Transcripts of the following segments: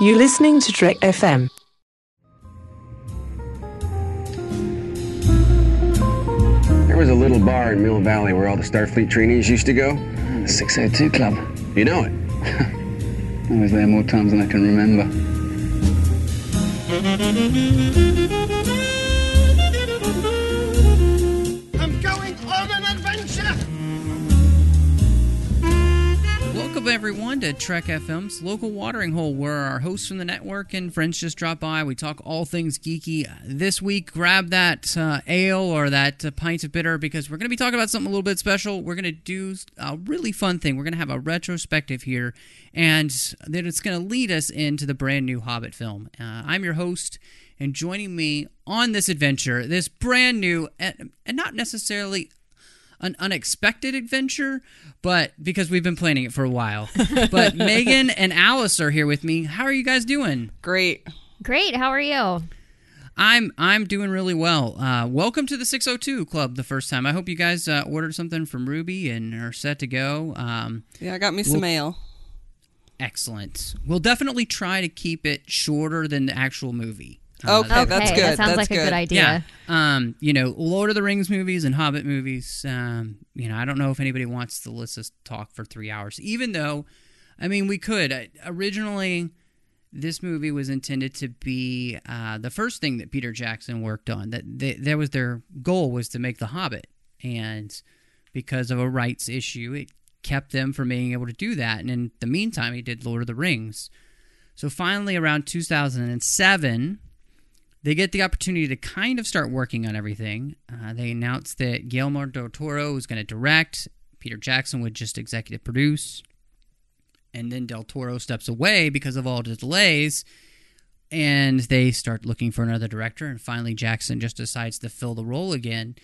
You're listening to Trek FM. There was a little bar in Mill Valley where all the Starfleet trainees used to go. The 602 Club. You know it. I was there more times than I can remember. Welcome, everyone, to Trek FM's local watering hole, where our hosts from the network and friends just drop by. We talk all things geeky. This week, grab that uh, ale or that uh, pint of bitter because we're going to be talking about something a little bit special. We're going to do a really fun thing. We're going to have a retrospective here, and then it's going to lead us into the brand new Hobbit film. Uh, I'm your host, and joining me on this adventure, this brand new and, and not necessarily an unexpected adventure, but because we've been planning it for a while. but Megan and Alice are here with me. How are you guys doing? Great. Great. How are you? I'm I'm doing really well. Uh, welcome to the 602 Club. The first time. I hope you guys uh, ordered something from Ruby and are set to go. Um, Yeah, I got me some Well- mail. excellent. We'll definitely try to keep it shorter than the actual movie. Uh, Okay, that's good. That sounds That's like a good. good idea. Yeah. Um, you know, Lord of the Rings movies and Hobbit movies. Um, you know, I don't know if anybody wants to listen to us talk for three hours, even though, I mean, we could. Uh, Originally, this movie was intended to be uh, the first thing that Peter Jackson worked on. That they, that was their goal was to make The Hobbit, and because of a rights issue, it kept them from being able to do that. And in the meantime, he did Lord of the Rings. So finally, around 2007, they get the opportunity to kind of start working on everything. Uh, they announced that Guillermo del Toro was going to direct, Peter Jackson would just executive produce, and then del Toro steps away because of all the delays, and they start looking for another director, and finally Jackson just decides to fill the role again,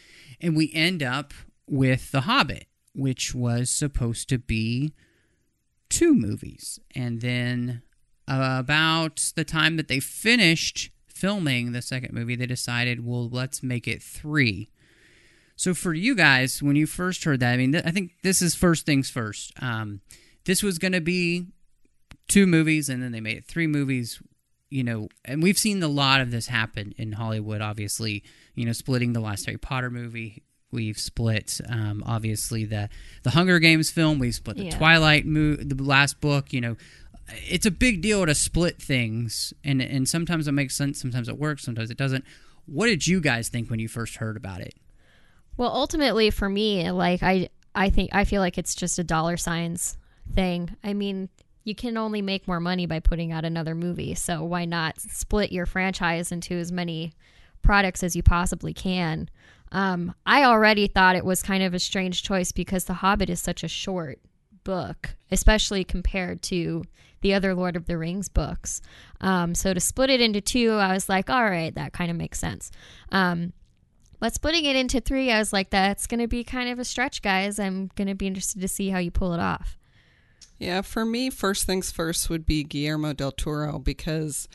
and we end up with The Hobbit, which was supposed to be two movies, and then uh, about the time that they finished filming the second movie, they decided, well, let's make it three. So for you guys, when you first heard that, I mean, th- I think this is first things first. Um, this was going to be two movies, and then they made it three movies. You know, and we've seen a lot of this happen in Hollywood. Obviously, you know, splitting the last Harry Potter movie. We've split, um, obviously the the Hunger Games film. We've split the Yeah. Twilight, mo- the last book. You know, it's a big deal to split things, and and sometimes it makes sense, sometimes it works, sometimes it doesn't. What did you guys think when you first heard about it? Well, ultimately, for me, like I, I think I feel like it's just a dollar signs thing. I mean, you can only make more money by putting out another movie, so why not split your franchise into as many products as you possibly can? Um, I already thought it was kind of a strange choice because The Hobbit is such a short book, especially compared to the other Lord of the Rings books. Um, so to split it into two, I was like, all right, that kind of makes sense. Um, but splitting it into three, I was like, that's going to be kind of a stretch, guys. I'm going to be interested to see how you pull it off. Yeah, for me, first things first would be Guillermo del Toro because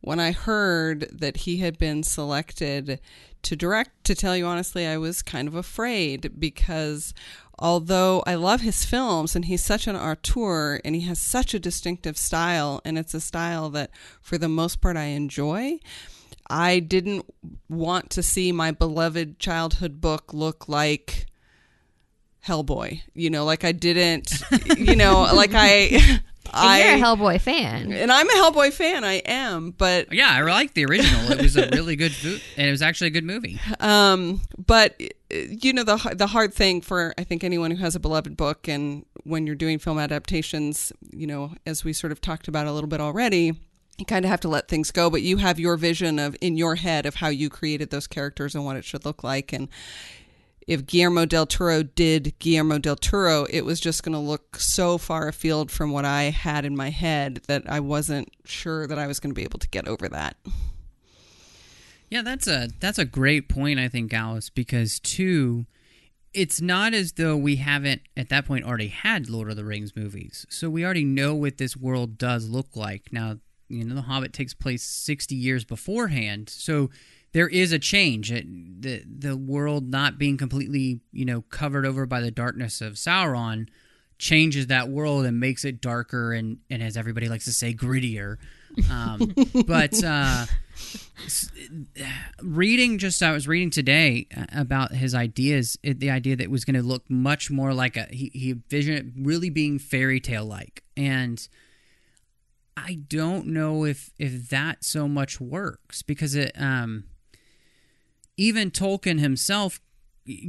when I heard that he had been selected to direct, to tell you honestly, I was kind of afraid because although I love his films and he's such an auteur and he has such a distinctive style, and it's a style that for the most part I enjoy. I didn't want to see my beloved childhood book look like Hellboy. You know, like I didn't, you know, like I, I, And you're a Hellboy fan. and I'm a Hellboy fan. I am, but Yeah, I like the original. It was a really good, fu- and it was actually a good movie. um, but you know the the hard thing for I think anyone who has a beloved book and when you're doing film adaptations, you know, as we sort of talked about a little bit already. You kind of have to let things go, but you have your vision of in your head of how you created those characters and what it should look like. And if Guillermo del Toro did Guillermo del Toro, it was just going to look so far afield from what I had in my head that I wasn't sure that I was going to be able to get over that. Yeah, that's a that's a great point, I think, Alice, because two, it's not as though we haven't at that point already had Lord of the Rings movies, so we already know what this world does look like. Now, you know, The Hobbit takes place sixty years beforehand, so there is a change. It, the the world not being completely, you know, covered over by the darkness of Sauron changes that world and makes it darker and, and as everybody likes to say, grittier. Um, but uh, reading just I was reading today uh, about his ideas, the idea that it was going to look much more like a he, he envisioned it really being fairy tale like, and I don't know if if that so much works because it um even Tolkien himself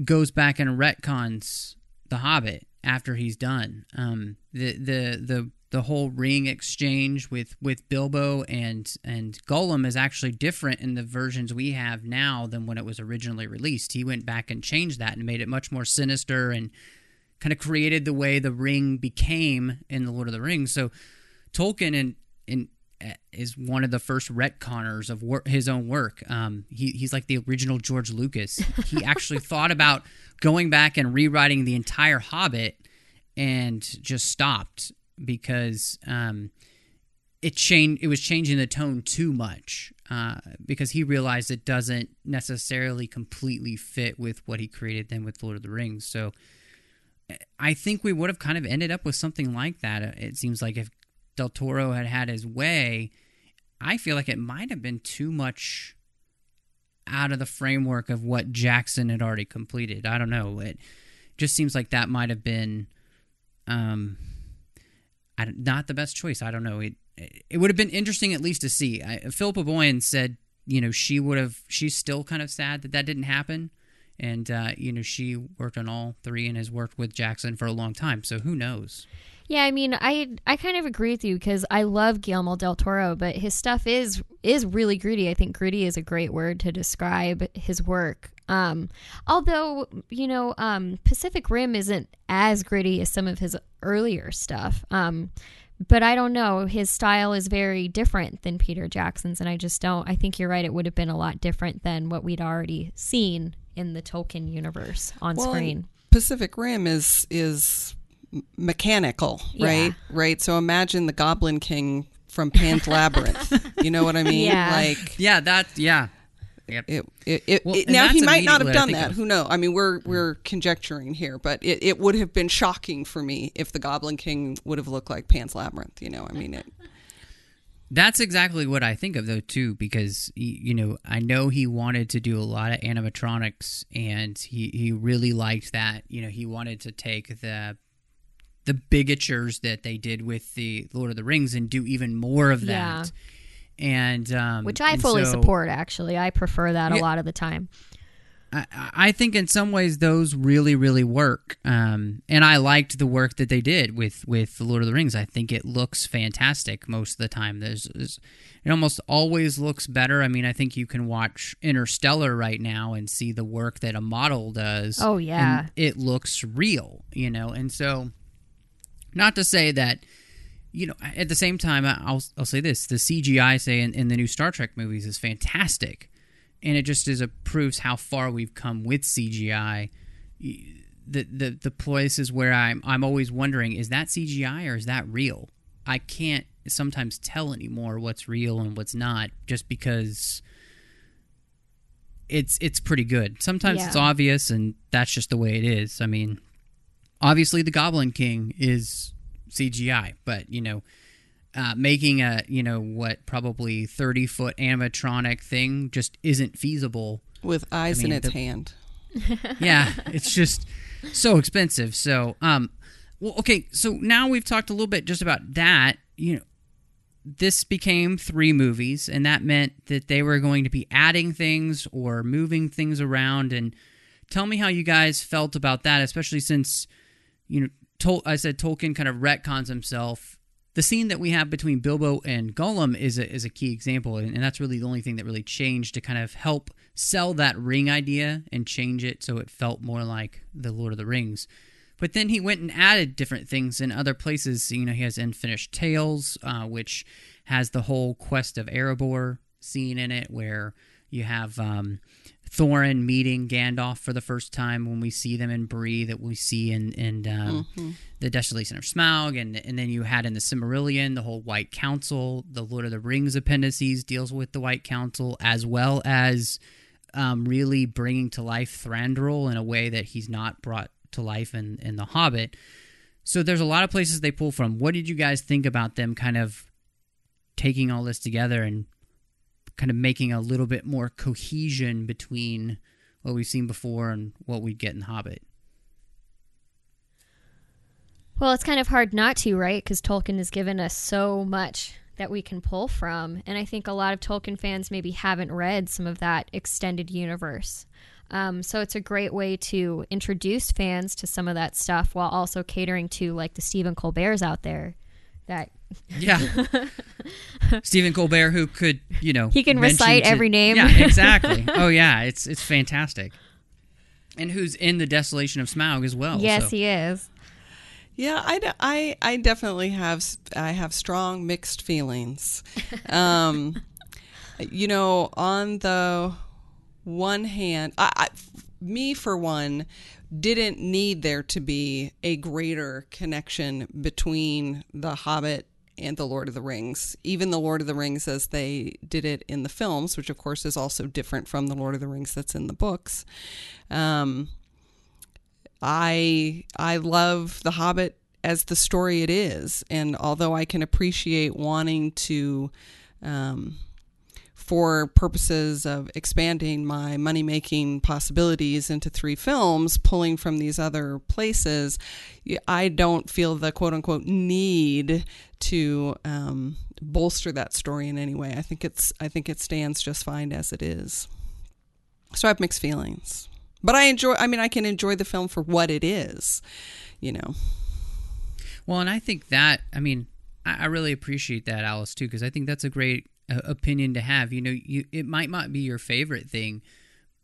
goes back and retcons the Hobbit after he's done. Um, the the the the whole ring exchange with with Bilbo and and Gollum is actually different in the versions we have now than when it was originally released. He went back and changed that and made it much more sinister and kind of created the way the ring became in the Lord of the Rings. So Tolkien in in uh, is one of the first retconners of wor- his own work. Um, he, he's like the original George Lucas. He actually thought about going back and rewriting the entire Hobbit and just stopped because um, it changed. It was changing the tone too much uh, because he realized it doesn't necessarily completely fit with what he created then with Lord of the Rings. So. I think we would have kind of ended up with something like that. It seems like if Del Toro had had his way, I feel like it might have been too much out of the framework of what Jackson had already completed. I don't know. It just seems like that might have been um, I, don't- the best choice. I don't know. It it would have been interesting at least to see. I, Philippa Boyens said, you know, she would have. She's still kind of sad that that didn't happen. And uh, you know she worked on all three and has worked with Jackson for a long time. So who knows? Yeah, I mean, I I kind of agree with you because I love Guillermo del Toro, but his stuff is is really gritty. I think gritty is a great word to describe his work. Um, although you know, um, Pacific Rim isn't as gritty as some of his earlier stuff. Um, but I don't know. His style is very different than Peter Jackson's, and I just don't. I think you're right. It would have been a lot different than what we'd already seen in the Tolkien universe on Well, screen. Pacific Rim is is m- mechanical, Yeah. right? Right. So imagine the Goblin King from Pan's Labyrinth. You know what I mean? Yeah. Like Yeah, that yeah. Yep. it. it, it, Well, it- now he might not have done that. of- Who knows? I mean, we're we're conjecturing here, but it, it would have been shocking for me if the Goblin King would have looked like Pan's Labyrinth. You know, I mean, it. That's exactly what I think of though too, because you know I know he wanted to do a lot of animatronics, and he he really liked that. You know, he wanted to take the the bigatures that they did with the Lord of the Rings and do even more of Yeah. And um, Which I and fully so- support. Actually, I prefer that a lot of the time. I, I think in some ways those really really work. Um, and i liked the work that they did with with the lord of the rings. I think it looks fantastic most of the time. There's, there's it almost always looks better. I mean i think you can watch interstellar right now and see the work that a model does. Oh, yeah. and it looks real you know? And so not to say that you know at the same time i'll, I'll say this the cgi say in, in the new star trek movies is fantastic. And it just is a proves how far we've come with cgi the the, the places where i'm i'm always wondering is that cgi or is that real? I can't sometimes tell anymore what's real and what's not just because it's it's pretty good. Sometimes it's obvious and that's just the way it is. I mean obviously the Goblin King is CGI, but you know, uh, making a you know what probably thirty foot animatronic thing just isn't feasible. With eyes mean, in its the- hand. Yeah, it's just so expensive. So, um, well, okay. So now we've talked a little bit just about that. You know, this became three movies, and that meant that they were going to be adding things or moving things around. And tell me how you guys felt about that, especially since you know, Tol- I said Tolkien kind of retcons himself. The scene that we have between Bilbo and Gollum is a, is a key example, and, and that's really the only thing that really changed to kind of help sell that ring idea and change it so it felt more like the Lord of the Rings. But then he went and added different things in other places. You know, he has Unfinished Tales, uh, which has the whole quest of Erebor scene in it, where you have um, Thorin meeting Gandalf for the first time when we see them in Bree that we see in, in um, the Desolation of Smaug, and and then you had in the Silmarillion the whole White Council, the Lord of the Rings appendices deals with the White Council, as well as um, really bringing to life Thranduil in a way that he's not brought to life in in The Hobbit. So there's a lot of places they pull from. What did you guys think about them kind of taking all this together and kind of making a little bit more cohesion between what we've seen before and what we get in Hobbit. Well, it's kind of hard not to, right? Because Tolkien has given us so much that we can pull from. And I think a lot of Tolkien fans maybe haven't read some of that extended universe. Um, so it's a great way to introduce fans to some of that stuff while also catering to like the Stephen Colbert's out there that Yeah. Stephen Colbert, who could, you know, He can mention recite every name. Yeah, exactly. oh yeah, it's it's fantastic. And who's in the Desolation of Smaug as well. yes, so- he is. Yeah, I, I, I definitely have s- I have strong mixed feelings. Um, you know, on the one hand, I, I, me for one, didn't need there to be a greater connection between The Hobbit and The Lord of the Rings. Even The Lord of the Rings, as they did it in the films, which of course is also different from The Lord of the Rings that's in the books. Um, I I love The Hobbit as the story it is, and although I can appreciate wanting to, um, for purposes of expanding my money making possibilities into three films, pulling from these other places, I don't feel the quote unquote need to um, bolster that story in any way. I think it's I think it stands just fine as it is. So I have mixed feelings. But I enjoy I mean I can enjoy the film for what it is, you know. Well, and I think that I mean I, I really appreciate that, Alice, too, because I think that's a great opinion to have. You know, you it might not be your favorite thing,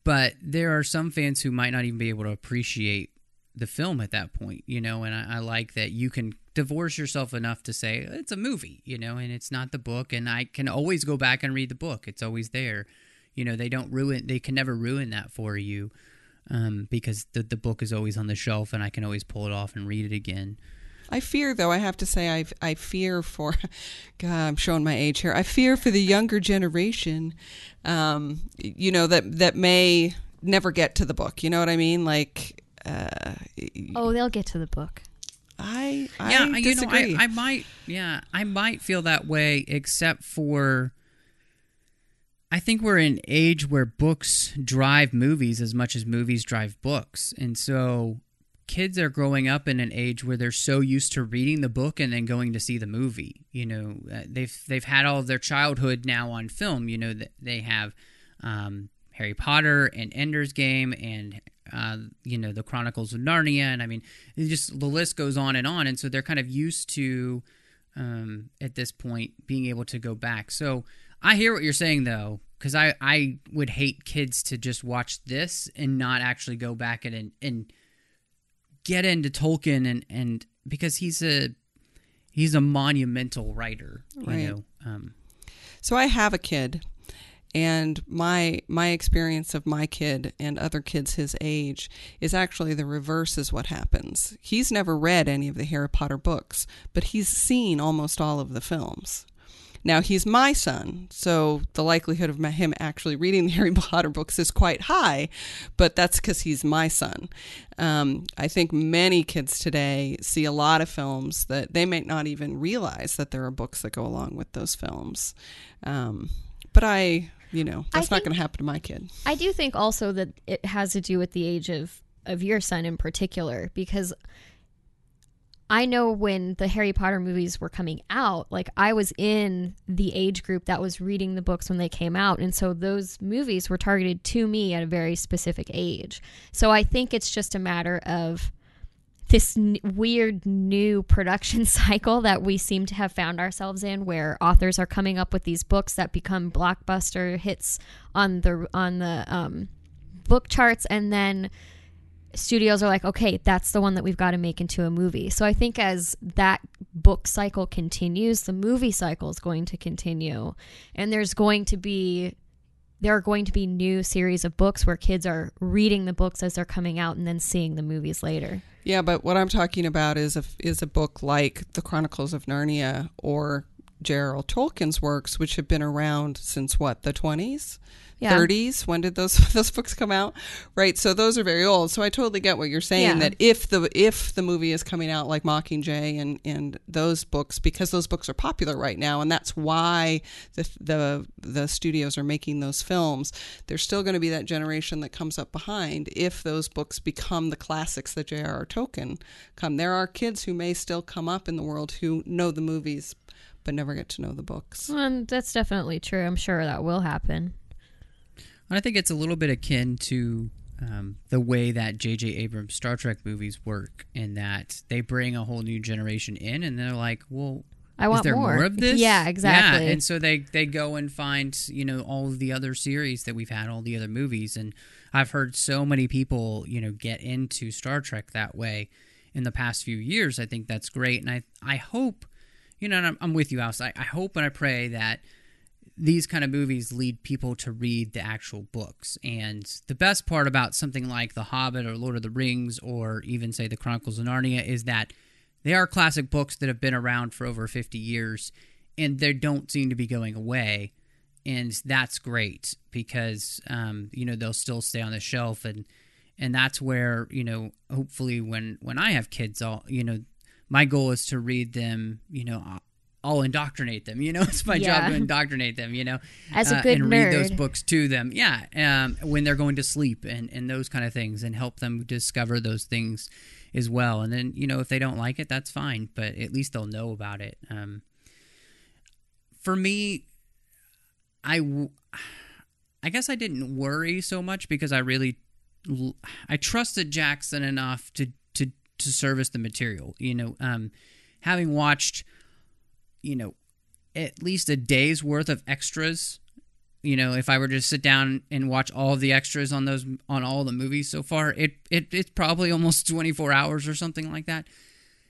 but there are some fans who might not even be able to appreciate the film at that point. You know, and I, I like that you can divorce yourself enough to say it's a movie. You know, and it's not the book, and I can always go back and read the book. It's always there. You know, they don't ruin. They can never ruin that for you. Um, because the the book is always on the shelf and I can always pull it off and read it again. I fear, though, I have to say, I I fear for, God, I'm showing my age here. I fear for the younger generation, um, you know, that that may never get to the book. You know what I mean? Like, uh, Oh, they'll get to the book. I I yeah, you know, disagree. I, I might, yeah, I might feel that way, except for I think we're in an age where books drive movies as much as movies drive books, and so kids are growing up in an age where they're so used to reading the book and then going to see the movie. You know, uh, they've they've had all of their childhood now on film. You know, they have um, Harry Potter and Ender's Game and uh, you know the Chronicles of Narnia, and I mean, just the list goes on and on. And so they're kind of used to um, at this point being able to go back. So I hear what you're saying though, because I I would hate kids to just watch this and not actually go back and and get into Tolkien and and because he's a he's a monumental writer, you Right. know. Um, So I have a kid, and my my experience of my kid and other kids his age is actually the reverse is what happens. He's never read any of the Harry Potter books, but he's seen almost all of the films. Now he's my son, so the likelihood of him actually reading the Harry Potter books is quite high, but that's because he's my son. Um, I think many kids today see a lot of films that they may not even realize that there are books that go along with those films. Um, but I, you know, that's not going to happen to my kid. I do think also that it has to do with the age of of your son in particular because I know when the Harry Potter movies were coming out, like I was in the age group that was reading the books when they came out. And so those movies were targeted to me at a very specific age. So I think it's just a matter of this n- weird new production cycle that we seem to have found ourselves in where authors are coming up with these books that become blockbuster hits on the on the um, book charts and then studios are like okay that's the one that we've got to make into a movie so i think as that book cycle continues the movie cycle is going to continue and there's going to be there are going to be new series of books where kids are reading the books as they're coming out and then seeing the movies later Yeah, but what I'm talking about is a is a book like The Chronicles of Narnia or J.R.R. Tolkien's works, which have been around since what the twenties. Yeah. 30s when did those those books come out right so those are very old so i totally get what you're saying Yeah. that if the if the movie is coming out like mockingjay and and those books because those books are popular right now and that's why the the the studios are making those films there's still going to be that generation that comes up behind if those books become the classics that J.R.R. Tolkien come there are kids who may still come up in the world who know the movies but never get to know the books And that's definitely true. I'm sure that will happen. And I think it's a little bit akin to um, the way that J.J. Abrams Star Trek movies work, in that they bring a whole new generation in, and they're like, "Well, I want is there more. more, of this?" Yeah, exactly. Yeah, and so they they go and find you know all of the other series that we've had, all the other movies, and I've heard so many people you know get into Star Trek that way in the past few years. I think that's great, and I I hope you know and I'm, I'm with you, Alice. I, I hope and I pray that these kind of movies lead people to read the actual books. And the best part about something like The Hobbit or Lord of the Rings or even, say, The Chronicles of Narnia is that they are classic books that have been around for over 50 years and they don't seem to be going away. And that's great because, um, you know, they'll still stay on the shelf. And, and that's where, you know, hopefully when, when I have kids, I'll, you know, my goal is to read them, you know, I'll- indoctrinate them. You know, it's my Yeah. job to indoctrinate them. You know, As a uh, good and read those books to them. Yeah, um, when they're going to sleep and and those kind of things, and help them discover those things as well. And then you know, if they don't like it, that's fine, but at least they'll know about it. Um, for me, I w- I guess I didn't worry so much because I really l- I trusted Jackson enough to to to service the material. You know, um, having watched you know at least a day's worth of extras. You know, if I were to sit down and watch all of the extras on those on all the movies so far, it, it it's probably almost 24 hours or something like that.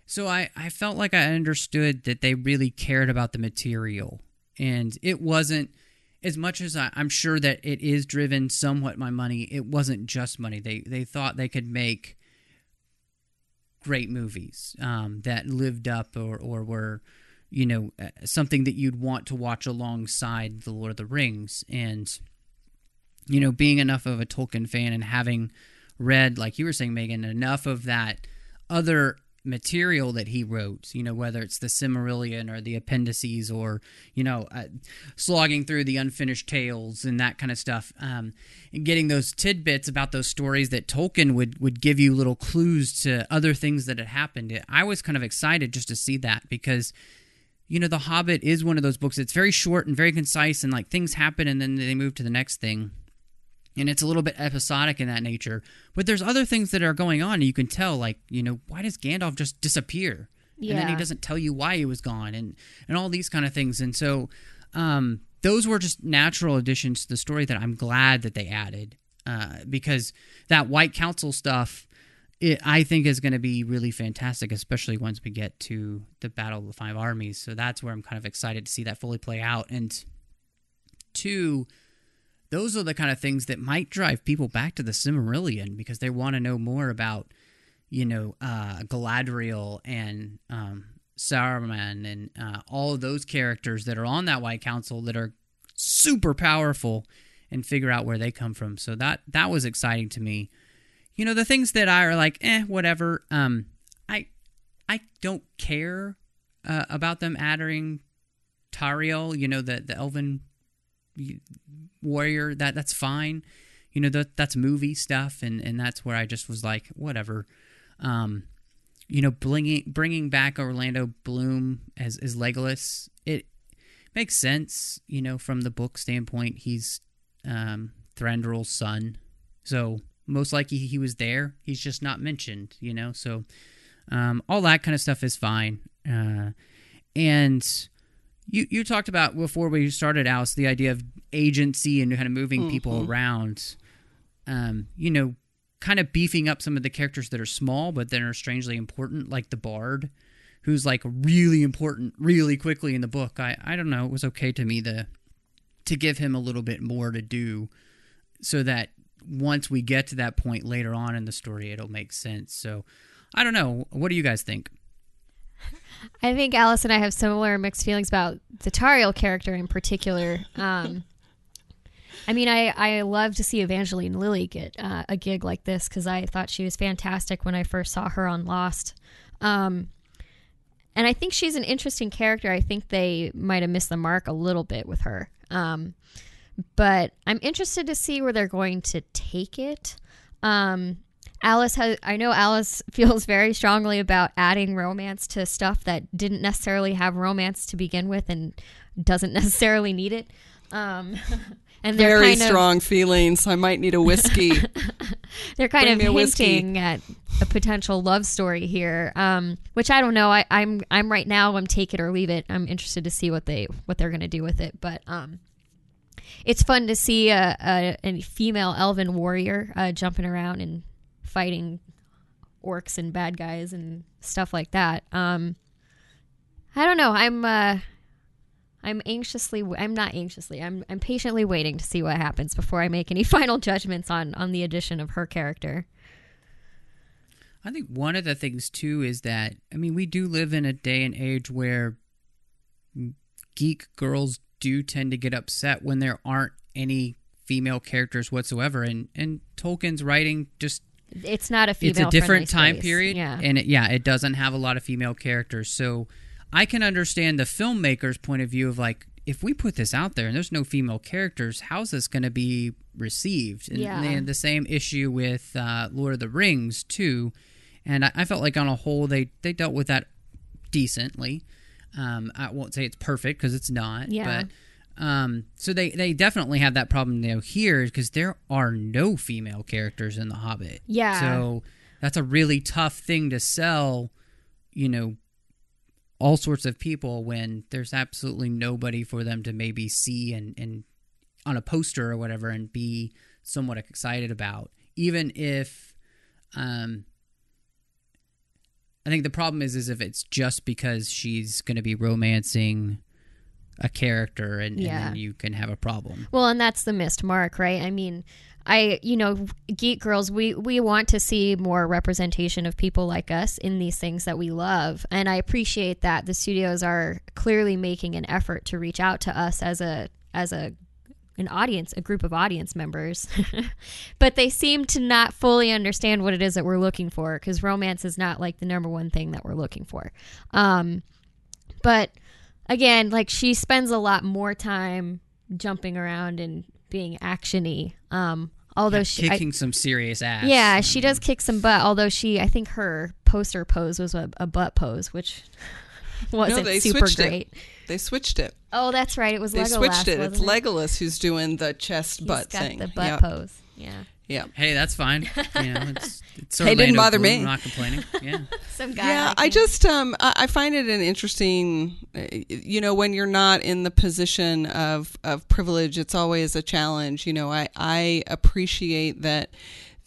So I, I felt like I understood that they really cared about the material. And it wasn't as much as I, I'm sure that it is driven somewhat by money, it wasn't just money. They they thought they could make great movies um, that lived up or, or were, you know, uh, something that you'd want to watch alongside The Lord of the Rings. And, you know, being enough of a Tolkien fan and having read, like you were saying, Megan, enough of that other material that he wrote, you know, whether it's the Silmarillion or the appendices or, you know, uh, slogging through the unfinished tales and that kind of stuff, um, and getting those tidbits about those stories that Tolkien would, would give you little clues to other things that had happened. I was kind of excited just to see that because you know, The Hobbit is one of those books. It's very short and very concise, and like things happen and then they move to the next thing. And it's a little bit episodic in that nature. But there's other things that are going on, and you can tell, like, you know, why does Gandalf just disappear? Yeah. And then he doesn't tell you why he was gone, and, and all these kind of things. And so um, those were just natural additions to the story that I'm glad that they added. Uh, because that White Council stuff, it, I think is going to be really fantastic, especially once we get to the Battle of the Five Armies. So that's where I'm kind of excited to see that fully play out. And two, those are the kind of things that might drive people back to the Silmarillion because they want to know more about, you know, uh, Galadriel and um, Saruman and uh, all of those characters that are on that White Council that are super powerful and figure out where they come from. So that that was exciting to me you know the things that I are like eh whatever. Um I I don't care uh, about them adding Tauriel you know the the elven warrior that that's fine. You know that that's movie stuff and and that's where I just was like whatever. Um you know bringing bringing back Orlando Bloom as as Legolas it makes sense you know from the book standpoint. He's um Thranduil's son. So most likely he was there. He's just not mentioned, you know. So um, all that kind of stuff is fine. Uh, and you you talked about before we started, Alice, the idea of agency and kind of moving people around. Um, you know, kind of beefing up some of the characters that are small but then are strangely important, like the Bard, who's like really important really quickly in the book. I I don't know. It was okay to me to to give him a little bit more to do so that once we get to that point later on in the story, it'll make sense. So, I don't know. What do you guys think? I think Alice and I have similar mixed feelings about the Tauriel character in particular. Um, I mean, I, I love to see Evangeline Lilly get uh, a gig like this because I thought she was fantastic when I first saw her on Lost. Um, and I think she's an interesting character. I think they might have missed the mark a little bit with her. Um, but I'm interested to see where they're going to take it. Um, Alice has, I know Alice feels very strongly about adding romance to stuff that didn't necessarily have romance to begin with and doesn't necessarily need it. Um, and they're Very kind of- strong feelings. I might need a whiskey. they're kind Bring of me a whiskey. hinting at a potential love story here, um, which I don't know. I, I'm I'm right now. I'm take it or leave it. I'm interested to see what they what they're going to do with it, but um, it's fun to see a, a, a female elven warrior uh, jumping around and fighting orcs and bad guys and stuff like that. Um, I don't know. I'm uh, I'm anxiously. I'm not anxiously. I'm I'm patiently waiting to see what happens before I make any final judgments on on the addition of her character. I think one of the things too is that I mean we do live in a day and age where geek girls do tend to get upset when there aren't any female characters whatsoever and and Tolkien's writing just It's not a female. it's a different time space. period Yeah. and it, yeah it doesn't have a lot of female characters so i can understand the filmmaker's point of view of like if we put this out there and there's no female characters how's this going to be received and, Yeah. and the same issue with uh, lord of the rings too and I, I felt like on a whole they they dealt with that decently um, i won't say it's perfect because it's not Yeah. but um, so they, they definitely have that problem now here because there are no female characters in The Hobbit. Yeah. So that's a really tough thing to sell, you know, all sorts of people when there's absolutely nobody for them to maybe see and, and on a poster or whatever and be somewhat excited about. Even if um I think the problem is is if it's just because she's gonna be romancing a character and, Yeah. and then you can have a problem. Well, and that's the missed mark, right? I mean, I you know, geek girls, we we want to see more representation of people like us in these things that we love, and I appreciate that the studios are clearly making an effort to reach out to us as a as a an audience, a group of audience members. but they seem to not fully understand what it is that we're looking for because romance is not like the number one thing that we're looking for. Um, but again, like she spends a lot more time jumping around and being actiony. Um, although she, I- kicking some serious ass. yeah, she does kick some butt. Although she, I think her poster pose was a, a butt pose, which wasn't they super switched it. they switched it. Oh, that's right. It was They Legolas. switched it. It's wasn't Legolas who's doing the chest He's butt got thing. the butt yeah. pose. Yeah. Yeah. Hey, that's fine. You know, it's, it's Hey, didn't bother Bloom, me. I'm not complaining. Yeah. Some guy. yeah like i just um I, I find it an interesting uh, you know when you're not in the position of of privilege it's always a challenge you know i i appreciate that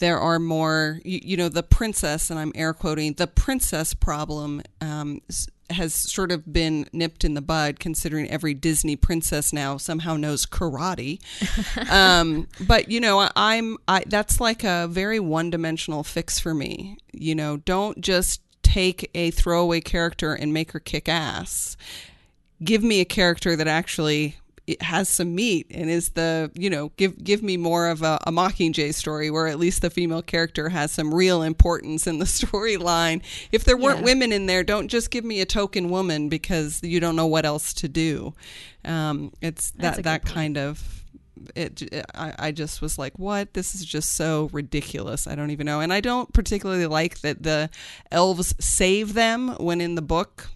there are more you, you know the princess and i'm air quoting the princess problem um s- has sort of been nipped in the bud considering every disney princess now somehow knows karate um, but you know, I, I'm I that's like a very one-dimensional fix for me. You know, don't just take a throwaway character and make her kick ass. Give me a character that actually it has some meat and is the you know give give me more of a, a Mockingjay story where at least the female character has some real importance in the storyline. If there weren't Yeah. women in there, don't just give me a token woman because you don't know what else to do. Um, it's That's that that point. kind of it I, I just was like what this is just so ridiculous i don't even know and i don't particularly like that the elves save them when in the book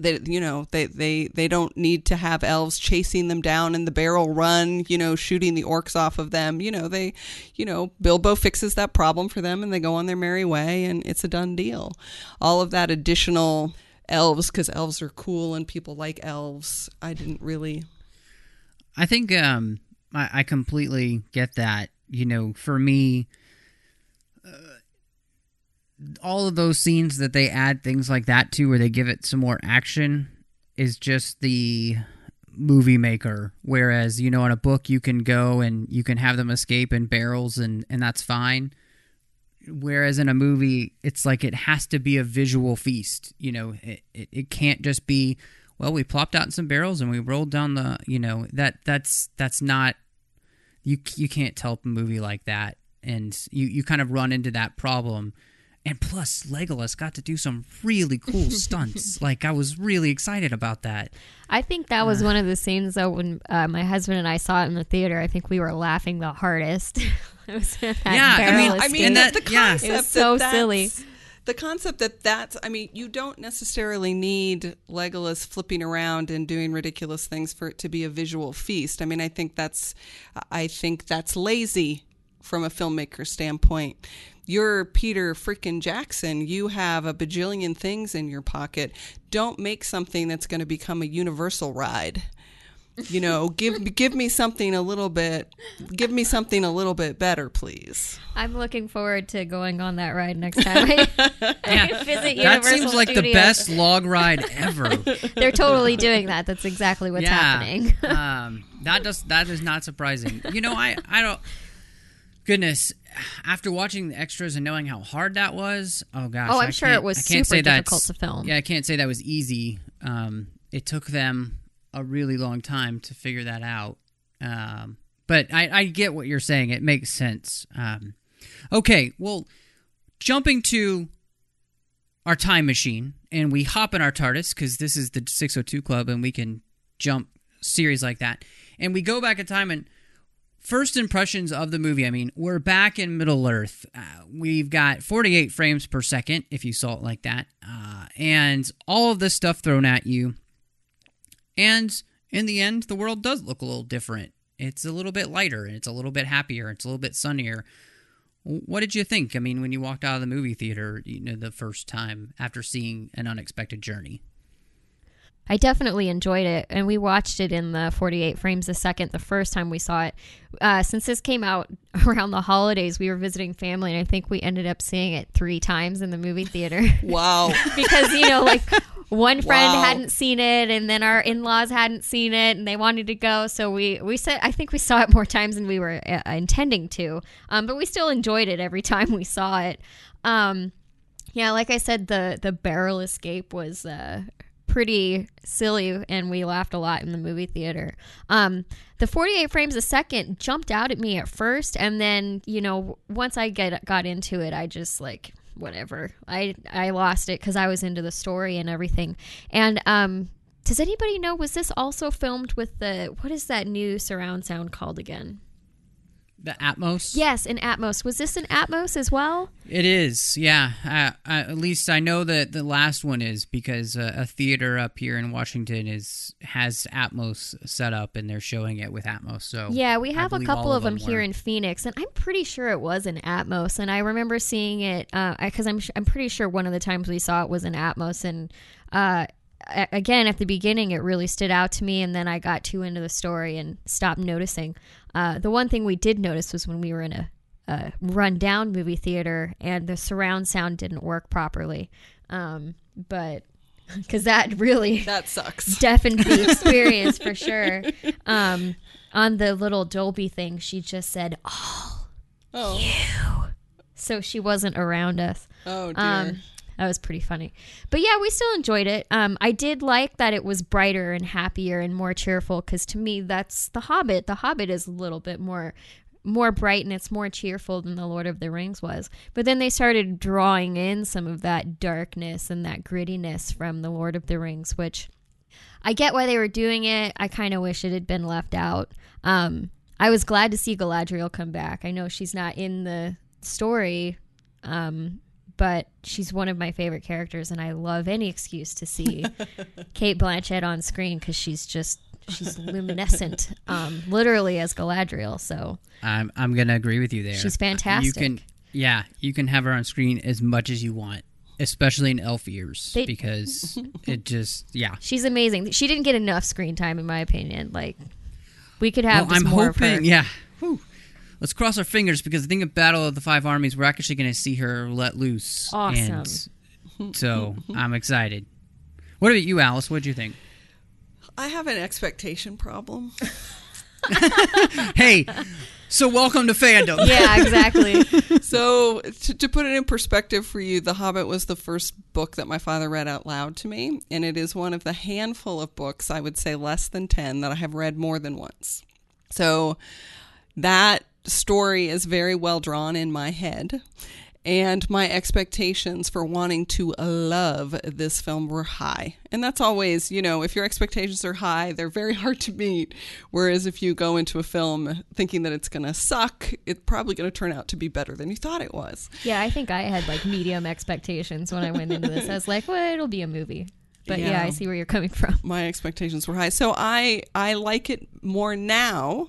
that you know they, they they don't need to have elves chasing them down in the barrel run you know shooting the orcs off of them you know they you know bilbo fixes that problem for them and they go on their merry way and it's a done deal all of that additional elves because elves are cool and people like elves i didn't really I think um, I, I completely get that. You know, for me, uh, all of those scenes that they add things like that to, where they give it some more action, is just the movie maker. Whereas, you know, in a book, you can go and you can have them escape in barrels, and and that's fine. whereas in a movie, it's like it has to be a visual feast. You know, it, it, it can't just be well, we plopped out in some barrels and we rolled down the. You know that that's that's not you you can't tell a movie like that, and you you kind of run into that problem. And plus, Legolas got to do some really cool stunts. like I was really excited about that. I think that was one of the scenes though when uh, my husband and I saw it in the theater. I think we were laughing the hardest. it was that Yeah, I barrel mean- I mean, that- the yeah. concept It was so that's- silly. The concept that that's, I mean, you don't necessarily need Legolas flipping around and doing ridiculous things for it to be a visual feast. I mean, I think that's, I think that's lazy from a filmmaker standpoint. You're Peter freaking Jackson. You have a bajillion things in your pocket. Don't make something that's going to become a universal ride. You know, give give me something a little bit, give me something a little bit better, please. I'm looking forward to going on that ride next time I, I visit Universal that seems like the best log ride ever. They're totally doing that. That's exactly what's happening. um, that does that is not surprising. You know, I I don't. Goodness, after watching the extras and knowing how hard that was, oh gosh. Oh, I'm I sure can't- it was super say difficult to film. Yeah, I can't say that was easy. Um, it took them a really long time to figure that out. Um, but I, I get what you're saying. It makes sense. Um, okay, well, jumping to our time machine and we hop in our TARDIS because this is the 602 Club and we can jump series like that. And we go back in time and first impressions of the movie. I mean, we're back in Middle Earth. Uh, we've got 48 frames per second, if you saw it like that, uh, and all of this stuff thrown at you. And in the end, the world does look a little different. It's a little bit lighter and it's a little bit happier. It's a little bit sunnier. What did you think? I mean, when you walked out of the movie theater, you know, the first time after seeing an unexpected journey. I definitely enjoyed it, and we watched it in the 48 frames a second the first time we saw it. Uh, since this came out around the holidays, we were visiting family, and I think we ended up seeing it three times in the movie theater Wow. because you know, like one friend Wow. hadn't seen it, and then our in-laws hadn't seen it, and they wanted to go, so we we said I think we saw it more times than we were uh, intending to, um, but we still enjoyed it every time we saw it. Um, yeah, like I said, the the barrel escape was uh, pretty silly, and we laughed a lot in the movie theater. Um, the 48 frames a second jumped out at me at first, and then you know once I get got into it, I just like whatever. I I lost it because I was into the story and everything. And um, does anybody know was this also filmed with the what is that new surround sound called again? The Atmos? Yes, in Atmos. Was this in Atmos as well? It is, yeah. Uh, uh, at least I know that the last one is because uh, a theater up here in Washington is has Atmos set up and they're showing it with Atmos. So Yeah, we have a couple of them, here in Phoenix, and I'm pretty sure it was in Atmos. And I remember seeing it because I'm I'm pretty sure one of the times we saw it was in Atmos. And uh, again, at the beginning, it really stood out to me, and then I got too into the story and stopped noticing. Uh, the one thing we did notice was when we were in a, a rundown movie theater and the surround sound didn't work properly. Um, but because that really That sucks. deafened the experience for sure. Um, on the little Dolby thing, she just said, "Oh," Oh, so she wasn't around us. oh dear. Um, that was pretty funny. But yeah, we still enjoyed it. Um, I did like that it was brighter and happier and more cheerful because to me, that's The Hobbit. The Hobbit is a little bit more more bright and it's more cheerful than the Lord of the Rings was. But then they started drawing in some of that darkness and that grittiness from the Lord of the Rings, which I get why they were doing it. I kind of wish it had been left out. Um, I was glad to see Galadriel come back. I know she's not in the story, um, but she's one of my favorite characters, and I love any excuse to see Cate Blanchett on screen because she's just she's luminescent, um, literally as Galadriel. So I'm I'm gonna agree with you there. She's You fantastic. can yeah, you can have her on screen as much as you want, especially in elf ears They- because it just yeah. she's amazing. She didn't get enough screen time, in my opinion. Like we could have Well, just I'm more of her. hoping yeah. Whew. Let's cross our fingers because I think of Battle of the Five Armies, we're actually going to see her let loose. Awesome. And so I'm excited. What about you, Alice? What do you think? I have an expectation problem. hey, So welcome to fandom. Yeah, exactly. So, to, to put it in perspective for you, The Hobbit was the first book that my father read out loud to me, and it is one of the handful of books, I would say less than 10, that I have read more than once. So, that story is very well drawn in my head. And my expectations for wanting to love this film were high. And that's always, you know, if your expectations are high, they're very hard to meet. Whereas if you go into a film thinking that it's going to suck, it's probably going to turn out to be better than you thought it was. yeah, I think I had like medium expectations when I went into this. I was like, well, it'll be a movie. But yeah, Yeah. I see where you're coming from. my expectations were high. So I I like it more now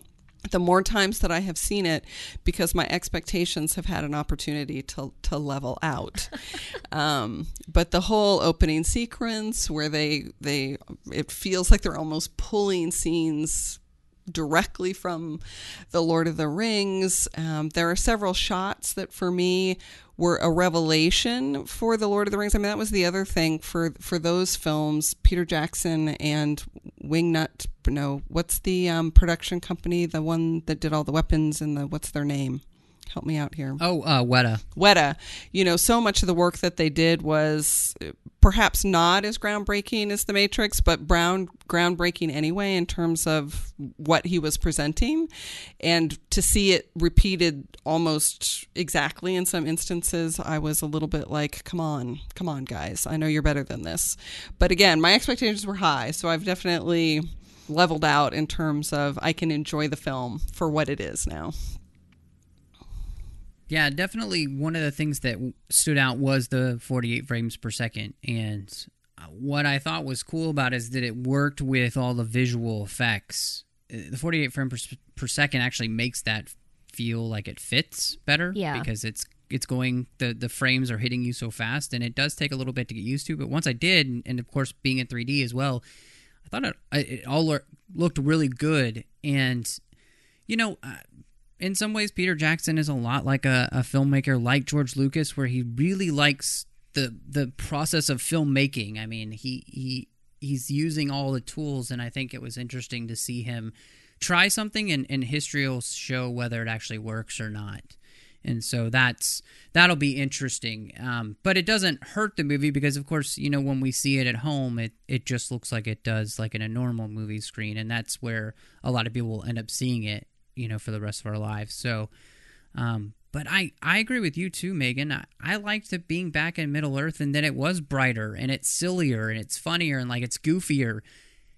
the more times that I have seen it because my expectations have had an opportunity to to level out. um, but the whole opening sequence where they they it feels like they're almost pulling scenes directly from the Lord of the Rings. Um, there are several shots that for me were a revelation for the Lord of the Rings. I mean, that was the other thing for for those films. Peter Jackson and Wingnut. No, what's the um, production company? The one that did all the weapons and the what's their name? Help me out here. Oh, uh, Weta. Weta, you know, so much of the work that they did was uh, perhaps not as groundbreaking as The Matrix, but brown groundbreaking anyway in terms of what he was presenting, and to see it repeated almost exactly in some instances, I was a little bit like, "Come on, come on, guys! I know you're better than this." But again, my expectations were high, so I've definitely leveled out in terms of I can enjoy the film for what it is now. Yeah, definitely one of the things that stood out was the 48 frames per second. And uh, what I thought was cool about it is that it worked with all the visual effects. Uh, The 48 frames per, per second actually makes that feel like it fits better. Yeah. Because it's it's going the the frames are hitting you so fast and it does take a little bit to get used to but once i did and- and of course being in 3d as well i thought it, it all looked really good and you know uh, in some ways peter jackson is a lot like a, a filmmaker like george lucas where he really likes the the process of filmmaking. I mean he he he's using all the tools and i think it was interesting to see him try something and, and history will show whether it actually works or not. And so that's that'll be interesting. Um, but it doesn't hurt the movie because of course you know when we see it at home it, it just looks like it does like in a normal movie screen. And that's where a lot of people will end up seeing it you know for the rest of our lives so um, but I, I agree with you too, Megan. I, I liked it being back in Middle Earth and then it was brighter and it's sillier and it's funnier and like it's goofier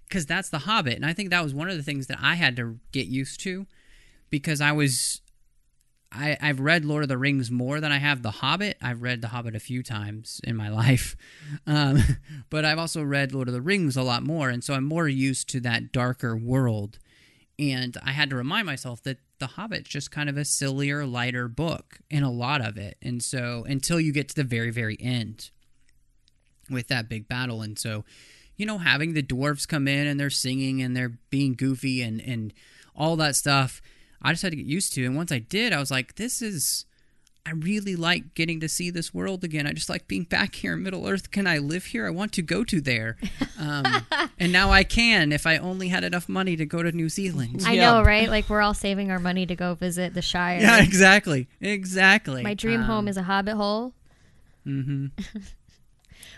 because that's The Hobbit. And I think that was one of the things that I had to get used to because I was I, I've read Lord of the Rings more than I have The Hobbit. I've read The Hobbit a few times in my life, um, but I've also read Lord of the Rings a lot more, and so I'm more used to that darker world. And I had to remind myself that The Hobbit's just kind of a sillier, lighter book in a lot of it, and so until you get to the very, very end with that big battle, and so you know having the dwarves come in and they're singing and they're being goofy and and all that stuff I just had to get used to. And once I did, I was like, this is. I really like getting to see this world again. I just like being back here in Middle Earth. Can I live here? I want to go to there. Um, and now I can if I only had enough money to go to New Zealand. I Yeah. know, right? Like we're all saving our money to go visit the Shire. Yeah, exactly. Exactly. My dream Um, home is a hobbit hole. Mm-hmm.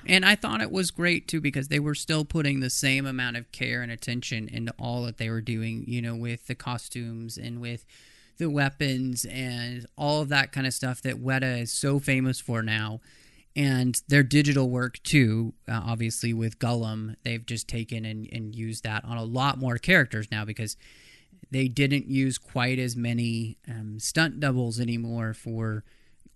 And I thought it was great too because they were still putting the same amount of care and attention into all that they were doing, you know, with the costumes and with the weapons and all of that kind of stuff that Weta is so famous for now. And their digital work too, uh, obviously with Gollum, they've just taken and, and used that on a lot more characters now because they didn't use quite as many um, stunt doubles anymore for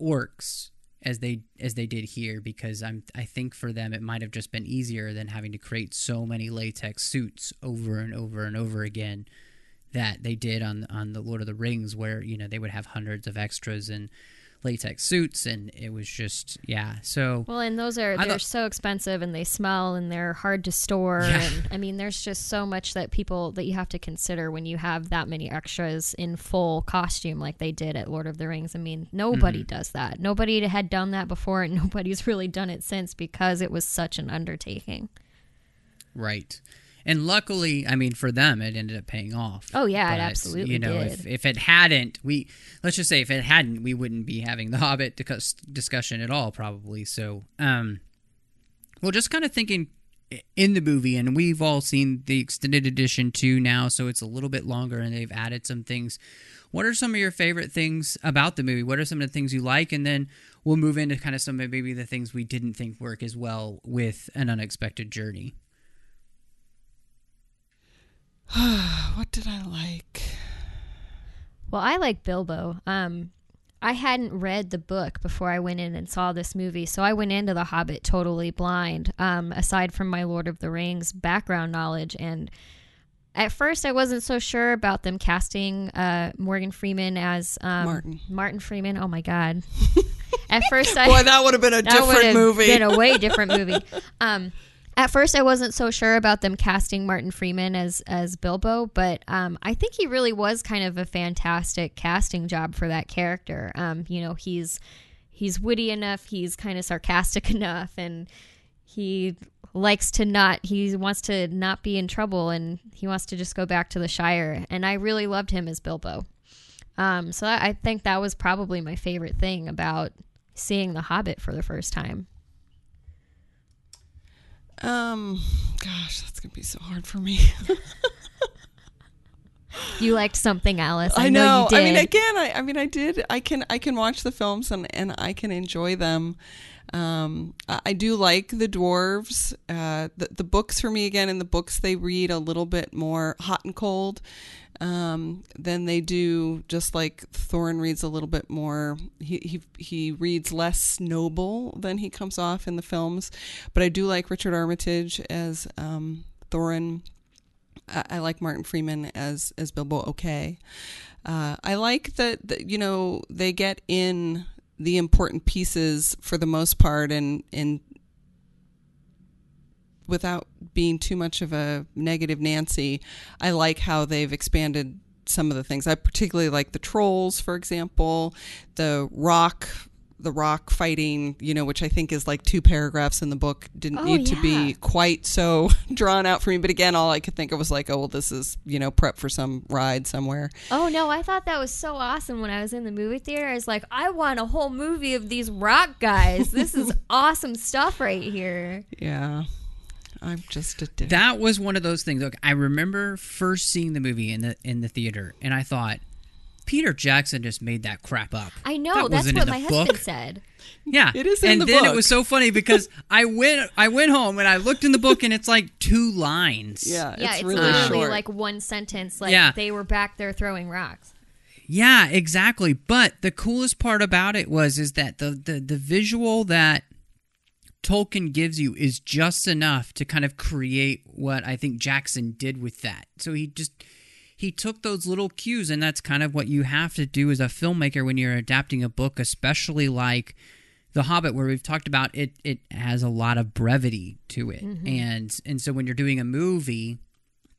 orcs as they as they did here because I'm I think for them it might have just been easier than having to create so many latex suits over and over and over again that they did on on the Lord of the Rings where you know they would have hundreds of extras and latex suits and it was just yeah so Well, and those are I they're so expensive and they smell and they're hard to store Yeah. and I mean there's just so much that people that you have to consider when you have that many extras in full costume like they did at Lord of the Rings. I mean, nobody Mm-hmm. does that. Nobody had done that before and nobody's really done it since because it was such an undertaking. Right. And luckily, I mean, for them, it ended up paying off. Oh, yeah, it absolutely You know, did. if if it hadn't, we let's just say if it hadn't, we wouldn't be having the Hobbit discussion at all, probably. So, um, well, just kind of thinking in the movie, and we've all seen the extended edition too now, so it's a little bit longer, and they've added some things. What are some of your favorite things about the movie? What are some of the things you like? And then we'll move into kind of some of maybe the things we didn't think work as well with an unexpected journey. What did I like? Well, I like Bilbo. Um, I hadn't read the book before I went in and saw this movie, so I went into The Hobbit totally blind. Um, aside from my Lord of the Rings background knowledge, and at first I wasn't so sure about them casting uh, Morgan Freeman as um, Martin. Martin Freeman. Oh my God! at first, I Boy, that would have been a different have movie. Been a way different movie. Um, at first, I wasn't so sure about them casting Martin Freeman as as Bilbo, but um, I think he really was kind of a fantastic casting job for that character. Um, you know, he's he's witty enough, he's kind of sarcastic enough, and he likes to not he wants to not be in trouble and he wants to just go back to the shire and i really loved him as bilbo um, so I, I think that was probably my favorite thing about seeing the hobbit for the first time Um, gosh, that's gonna be so hard for me. you liked something alice i, I know, know. I mean, again, I, I mean, I did. I can, I can watch the films and and I can enjoy them. Um, I, I do like the dwarves. Uh, the the books for me again. In the books, they read a little bit more hot and cold. Um, than they do. Just like Thorin reads a little bit more. He he he reads less noble than he comes off in the films. But I do like Richard Armitage as um, Thorin. I, I like Martin Freeman as as Bilbo. Okay, uh, I like that, that you know they get in the important pieces for the most part, and and without being too much of a negative Nancy, I like how they've expanded some of the things. I particularly like the trolls, for example, the rock. The rock fighting, you know, which I think is like two paragraphs in the book, didn't Oh, need to be quite so drawn out for me. But again, all I could think of was like, oh, well, this is, you know, prep for some ride somewhere. oh no i thought that was so awesome when i was in the movie theater i was like i want a whole movie of these rock guys this is awesome stuff right here Yeah. I'm just a dick. That was one of those things. Look, I remember first seeing the movie in the in the theater, and I thought Peter Jackson just made that crap up. i know That that's what my the husband said Yeah, It is in and the then it was so funny because I went I went home and I looked in the book and it's like two lines. yeah, yeah it's, it's, really literally short. like one sentence like Yeah. they were back there throwing rocks Yeah, exactly. But the coolest part about it was is that the the, the visual that Tolkien gives you is just enough to kind of create what I think Jackson did with that. So he just he took those little cues and that's kind of what you have to do as a filmmaker when you're adapting a book, especially like The Hobbit where we've talked about it it has a lot of brevity to it. Mm-hmm. And and so when you're doing a movie,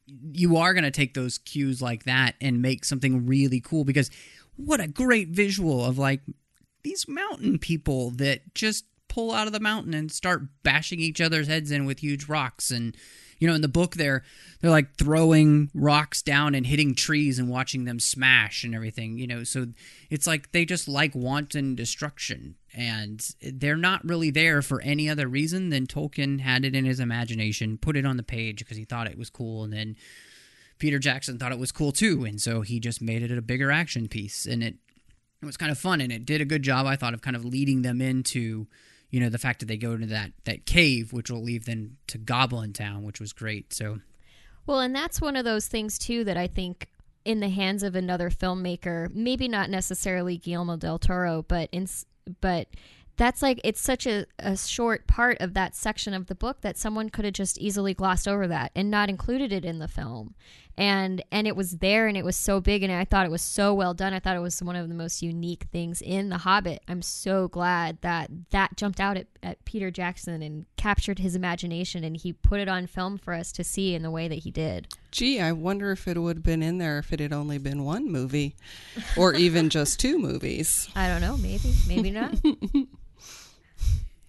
you are going to take those cues like that and make something really cool because what a great visual of like these mountain people that just pull out of the mountain and start bashing each other's heads in with huge rocks. And you know in the book they're they're like throwing rocks down and hitting trees and watching them smash and everything you know. So it's like they just like wanton destruction. And they're not really there for any other reason than Tolkien had it in his imagination put it on the page because he thought it was cool. And then Peter Jackson thought it was cool too, and so he just made it a bigger action piece, and it it was kind of fun, and it did a good job, I thought, of kind of leading them into, you know, the fact that they go into that that cave, which will lead them to Goblin Town, which was great. So Well, and that's one of those things too that I think in the hands of another filmmaker, maybe not necessarily Guillermo del Toro, but in but that's like it's such a, a short part of that section of the book that someone could have just easily glossed over that and not included it in the film and and it was there and it was so big and i thought it was so well done. I thought it was one of the most unique things in the hobbit. I'm so glad that that jumped out at, at peter jackson and captured his imagination and he put it on film for us to see in the way that he did. Gee, I wonder if it would have been in there if it had only been one movie or even just two movies. i don't know maybe maybe not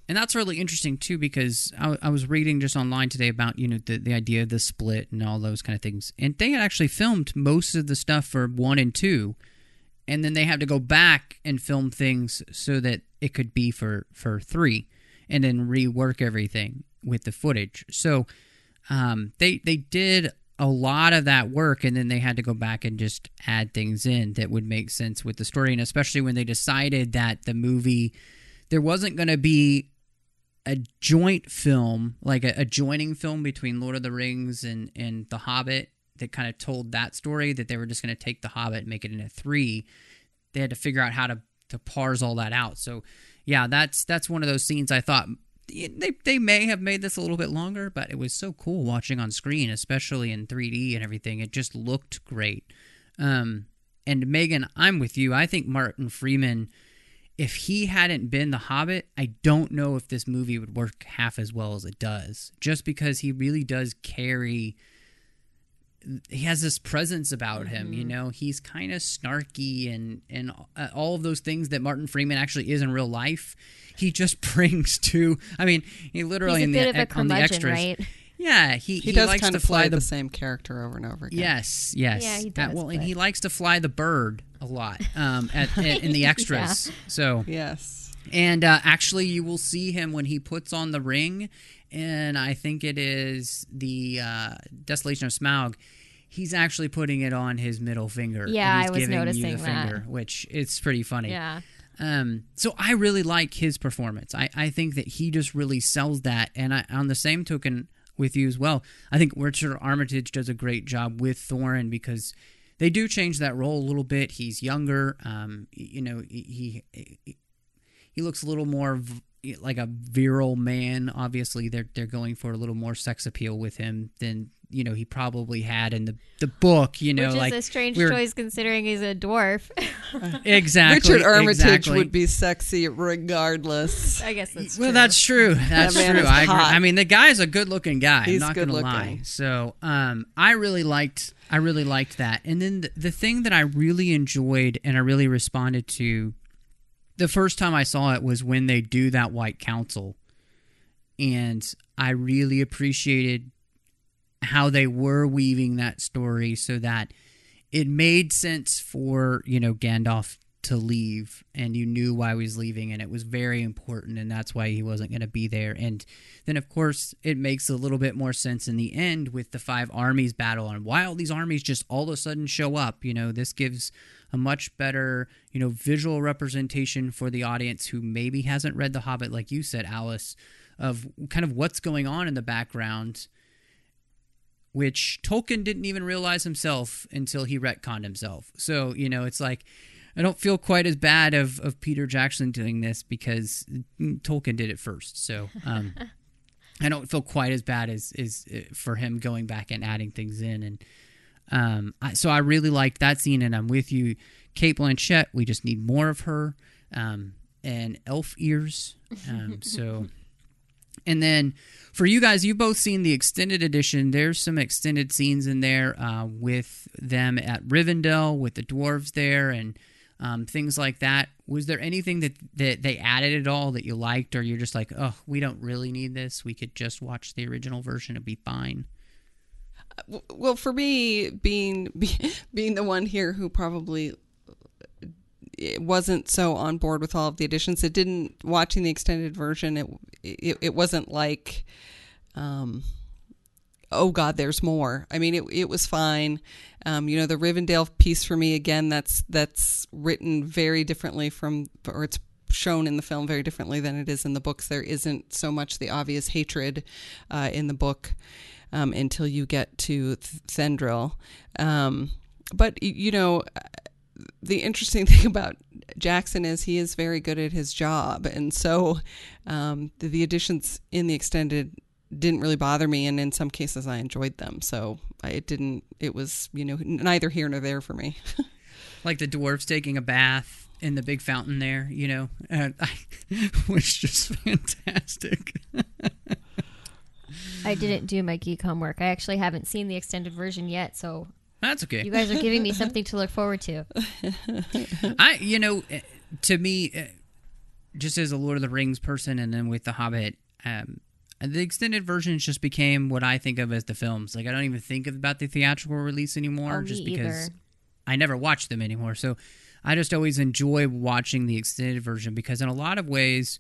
and that's really interesting too because I, I was reading just online today about you know the, the idea of the split and all those kind of things. And they had actually filmed most of the stuff for one and two and then they had to go back and film things so that it could be for for three and then rework everything with the footage. So um, they they did a lot of that work and then they had to go back and just add things in that would make sense with the story. And especially when they decided that the movie there wasn't going to be a joint film like a, a joining film between lord of the rings and and the hobbit that kind of told that story that they were just going to take the hobbit and make it into three they had to figure out how to to parse all that out so yeah that's that's one of those scenes i thought they, they may have made this a little bit longer, but it was so cool watching on screen, especially in 3D and everything. It just looked great. Um, and Megan, I'm with you. I think Martin Freeman, if he hadn't been The Hobbit, I don't know if this movie would work half as well as it does. Just because he really does carry he has this presence about him you know he's kind of snarky and and uh, all of those things that martin freeman actually is in real life he just brings to i mean he literally He's a in bit the of a on the extras right? yeah he, He, does likes kind to of fly play the, the same character over and over again. yes yes Yeah, he Uh, does, well and he likes to fly the bird a lot um at, in in the extras so Yes. and uh, actually, you will see him when he puts on the ring, and I think it is the uh, Desolation of Smaug. He's actually putting it on his middle finger. Yeah, and he's I was giving you noticing the that. finger, which it's pretty funny. Yeah. Um, so I really like his performance. I, I think that he just really sells that. And I, on the same token with you as well, I think Richard Armitage does a great job with Thorin because they do change that role a little bit. He's younger. Um, you know, he he, he looks a little more v- like a virile man. Obviously, they're they're going for a little more sex appeal with him than you know he probably had in the the book. You know, Which is like a strange we're- choice considering he's a dwarf. Exactly. Richard Armitage exactly. would be sexy regardless. I guess that's Well, true. that's true. That's man true. I agree. I mean, the guy's a good-looking guy. He's I'm not gonna good-looking. lie. So, um, I really liked. I really liked that. And then the, the thing that I really enjoyed and I really responded to, the first time I saw it was when they do that White Council, and I really appreciated how they were weaving that story so that it made sense for you know Gandalf to leave and you knew why he was leaving and it was very important and that's why he wasn't going to be there. And then of course it makes a little bit more sense in the end with the five armies battle and why all these armies just all of a sudden show up. You know this gives a much better you know visual representation for the audience who maybe hasn't read the hobbit like you said alice of kind of what's going on in the background which Tolkien didn't even realize himself until he retconned himself. So, you know, it's like I don't feel quite as bad of, of Peter Jackson doing this because Tolkien did it first. So, um, I don't feel quite as bad as is for him going back and adding things in. And um, I, so I really liked that scene, and I'm with you, Cate Blanchett. We just need more of her um, and elf ears. Um, so. And then for you guys, you've both seen the extended edition. There's some extended scenes in there uh, with them at Rivendell, with the dwarves there, and um, things like that. Was there anything that, that they added at all that you liked, or you're just like, oh, we don't really need this? We could just watch the original version and be fine. Well, for me, being be, being the one here who probably it wasn't so on board with all of the additions, it didn't watching the extended version. It it, it wasn't like, um, oh God, there's more. I mean, it it was fine. Um, you know, the Rivendell piece for me again. That's that's written very differently from, or it's shown in the film very differently than it is in the books. There isn't so much the obvious hatred uh, in the book um, until you get to Th- Thranduil. Um, but you know, the interesting thing about Jackson is he is very good at his job, and so um, the, the additions in the extended didn't really bother me, and in some cases I enjoyed them. So I, it didn't. It was you know neither here nor there for me. Like the dwarves taking a bath in the big fountain there, you know, uh, was just fantastic. I didn't do my geek homework. I actually haven't seen the extended version yet, so That's okay. you guys are giving me something to look forward to. I, you know, eh, to me, eh, just as a Lord of the Rings person, and then with The Hobbit, um, the extended versions just became what I think of as the films. Like I don't even think about the theatrical release anymore, Oh, just because either. I never watch them anymore. So I just always enjoy watching the extended version because in a lot of ways,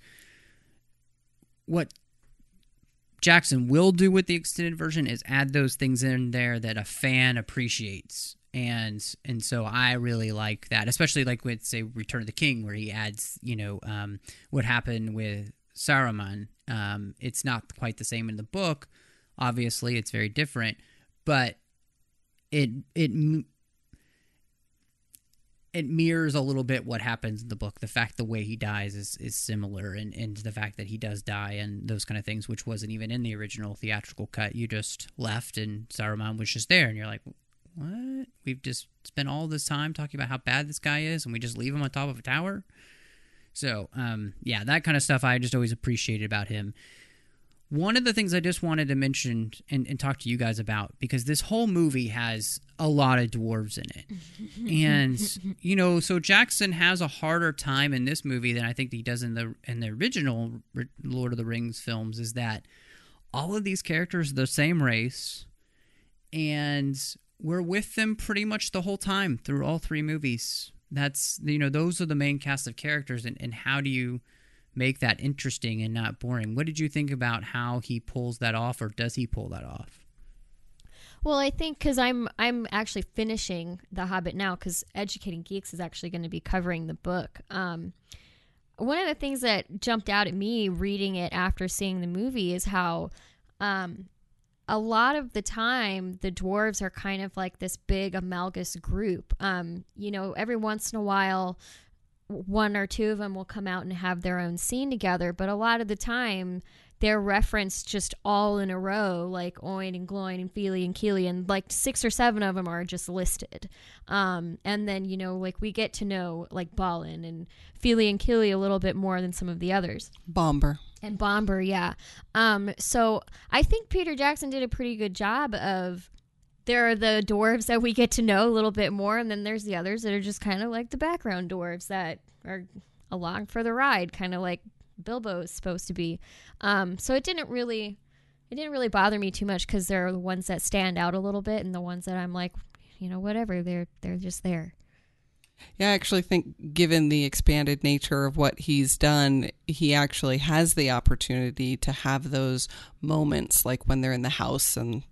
what Jackson will do with the extended version is add those things in there that a fan appreciates. And and so I really like that, especially like with say Return of the King, where he adds, you know, um, what happened with Saruman. Um, it's not quite the same in the book. Obviously, it's very different, but it it it mirrors a little bit what happens in the book. The fact the way he dies is is similar, and and the fact that he does die and those kind of things, which wasn't even in the original theatrical cut. You just left, and Saruman was just there, and you're like, what? We've just spent all this time talking about how bad this guy is, and we just leave him on top of a tower. So, um, yeah, that kind of stuff I just always appreciated about him. One of the things I just wanted to mention and, and talk to you guys about because this whole movie has a lot of dwarves in it, and you know, so Jackson has a harder time in this movie than I think he does in the in the original Lord of the Rings films. Is that all of these characters are the same race, and we're with them pretty much the whole time through all three movies. That's you know those are the main cast of characters, and, and how do you make that interesting and not boring? What did you think about how he pulls that off, or does he pull that off? Well, I think because I'm I'm actually finishing The Hobbit now because Educating Geeks is actually going to be covering the book. Um, one of the things that jumped out at me reading it after seeing the movie is how um, a lot of the time the dwarves are kind of like this big amalgamous group. Um, you know, every once in a while, one or two of them will come out and have their own scene together, but a lot of the time they're referenced just all in a row, like Oin and Gloin and Fili and Kili, and like six or seven of them are just listed. Um, and then, you know, like we get to know like Balin and Fili and Kili a little bit more than some of the others. Bombur. And Bombur, yeah. Um, so I think Peter Jackson did a pretty good job of there are the dwarves that we get to know a little bit more, and then there's the others that are just kind of like the background dwarves that are along for the ride, kind of like Bilbo is supposed to be. Um, so it didn't really, it didn't really bother me too much because there are the ones that stand out a little bit, and the ones that I'm like, you know, whatever, they're they're just there. Yeah, I actually think, given the expanded nature of what he's done, he actually has the opportunity to have those moments, like when they're in the house and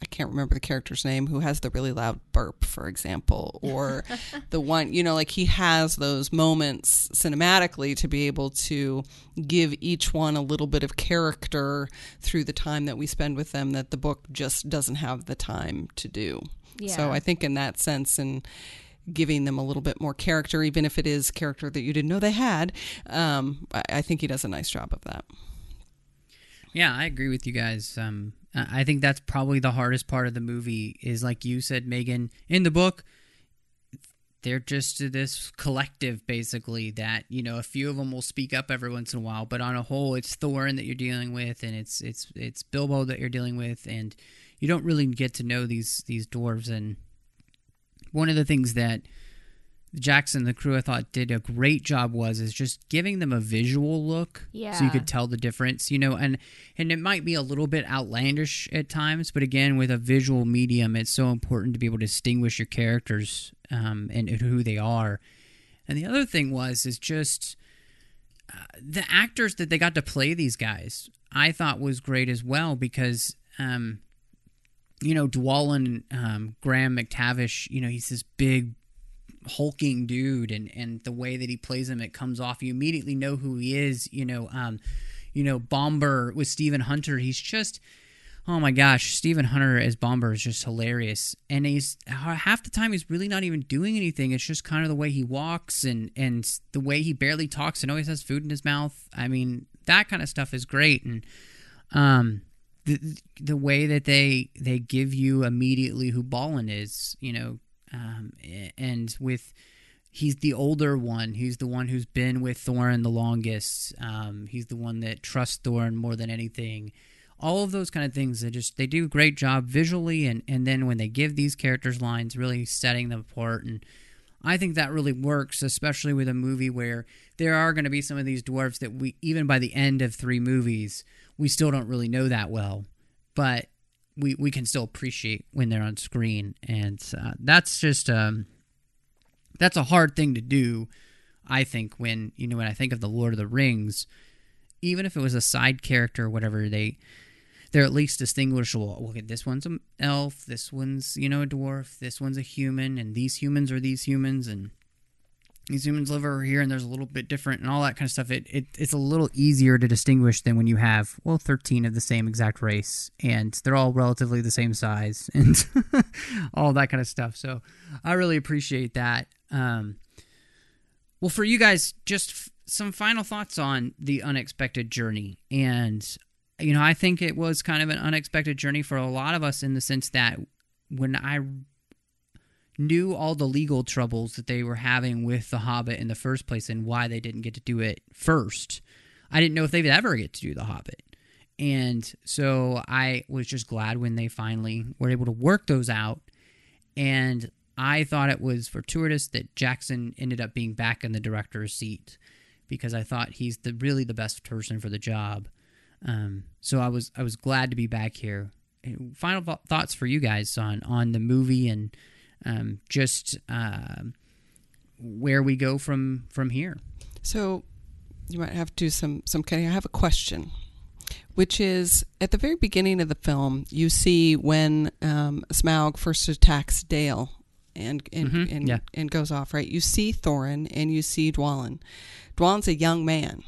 I can't remember the character's name who has the really loud burp, for example, or the one, you know, like he has those moments cinematically to be able to give each one a little bit of character through the time that we spend with them that the book just doesn't have the time to do. So I think in that sense, and giving them a little bit more character, even if it is character that you didn't know they had, um, I, I think he does a nice job of that. Yeah, I agree with you guys. Um, I think that's probably the hardest part of the movie is like you said, Megan. In the book, they're just this collective, basically. That you know, a few of them will speak up every once in a while, but on a whole, it's Thorin that you're dealing with, and it's it's it's Bilbo that you're dealing with, and you don't really get to know these these dwarves. And one of the things that Jackson, the crew, I thought did a great job was is just giving them a visual look, so you could tell the difference, you know, and and it might be a little bit outlandish at times, but again, with a visual medium, it's so important to be able to distinguish your characters um, and, and who they are. And the other thing was is just uh, the actors that they got to play these guys. I thought was great as well because. Um, you know, Dwalin um, Graham McTavish, you know, he's this big hulking dude and and the way that he plays him it comes off. You immediately know who he is you know um you know Bombur with Stephen Hunter. He's just oh my gosh Stephen Hunter as Bombur is just hilarious. And he's half the time he's really not even doing anything. It's just kind of the way he walks and and the way he barely talks and always has food in his mouth. I mean that kind of stuff is great. And um the the way that they they give you immediately who Balin is, you know, um, and with he's the older one. He's the one who's been with Thorin the longest. Um, he's the one that trusts Thorin more than anything. All of those kind of things. They just they do a great job visually, and and then when they give these characters lines, really setting them apart. And I think that really works, especially with a movie where there are going to be some of these dwarfs that we, even by the end of three movies, we still don't really know that well, but we we can still appreciate when they're on screen, and uh, that's just um, that's a hard thing to do. I think when you know when I think of the Lord of the Rings, even if it was a side character or whatever, they they're at least distinguishable. Okay, this one's an elf, this one's you know a dwarf, this one's a human, and these humans are these humans, and these humans live over here, and there's a little bit different, and all that kind of stuff. It, it it's a little easier to distinguish than when you have well, thirteen of the same exact race, and they're all relatively the same size, and all that kind of stuff. So I really appreciate that. Um, well, for you guys, just f- some final thoughts on the unexpected journey. And, you know, I think it was kind of an unexpected journey for a lot of us in the sense that when I knew all the legal troubles that they were having with The Hobbit in the first place and why they didn't get to do it first, I didn't know if they would ever get to do The Hobbit. And so I was just glad when they finally were able to work those out. And I thought it was fortuitous that Jackson ended up being back in the director's seat because I thought he's the really the best person for the job. Um, so I was I was glad to be back here. Final th- thoughts for you guys on on the movie and um, just uh, where we go from from here. So you might have to do some some kind. I have a question, which is at the very beginning of the film, you see when um, Smaug first attacks Dale and and Mhm, and, yeah. and goes off. Right, you see Thorin and you see Dwalin. Dwalin's a young man.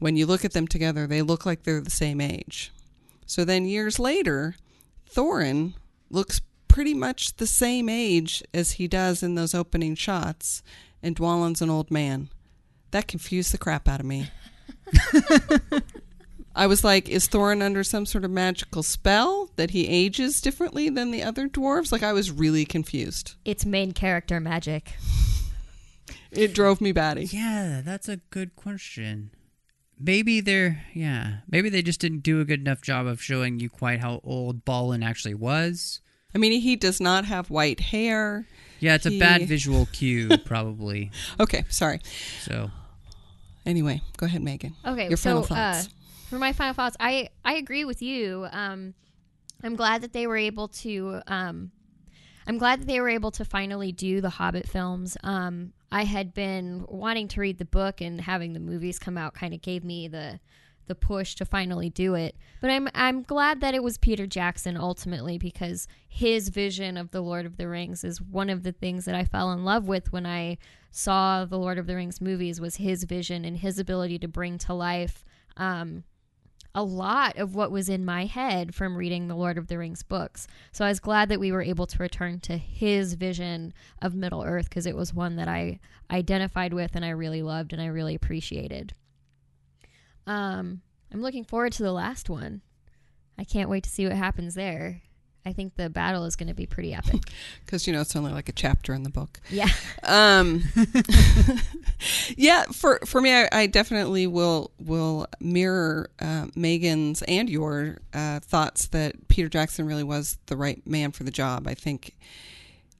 When you look at them together, they look like they're the same age. So then years later, Thorin looks pretty much the same age as he does in those opening shots, and Dwalin's an old man. That confused the crap out of me. I was like, is Thorin under some sort of magical spell that he ages differently than the other dwarves? Like, I was really confused. It's main character magic. It drove me batty. Yeah, that's a good question. Maybe they're yeah. Maybe they just didn't do a good enough job of showing you quite how old Balin actually was. I mean, he does not have white hair. Yeah, it's a bad visual cue, probably. Okay, sorry. So Anyway, go ahead, Megan. Okay, Your so final uh, thoughts. for my final thoughts, I I agree with you. Um, I'm glad that they were able to. Um, I'm glad that they were able to finally do the Hobbit films. Um, I had been wanting to read the book, and having the movies come out kind of gave me the the push to finally do it. But I'm I'm glad that it was Peter Jackson ultimately because his vision of the Lord of the Rings is one of the things that I fell in love with when I saw the Lord of the Rings movies was his vision and his ability to bring to life um, a lot of what was in my head from reading the Lord of the Rings books. So I was glad that we were able to return to his vision of Middle Earth because it was one that I identified with and I really loved and I really appreciated. Um, I'm looking forward to the last one. I can't wait to see what happens there. I think the battle is going to be pretty epic. Because, you know, it's only like a chapter in the book. yeah. Um, yeah, for for me, I, I definitely will will mirror uh, Megan's and your uh, thoughts that Peter Jackson really was the right man for the job. I think.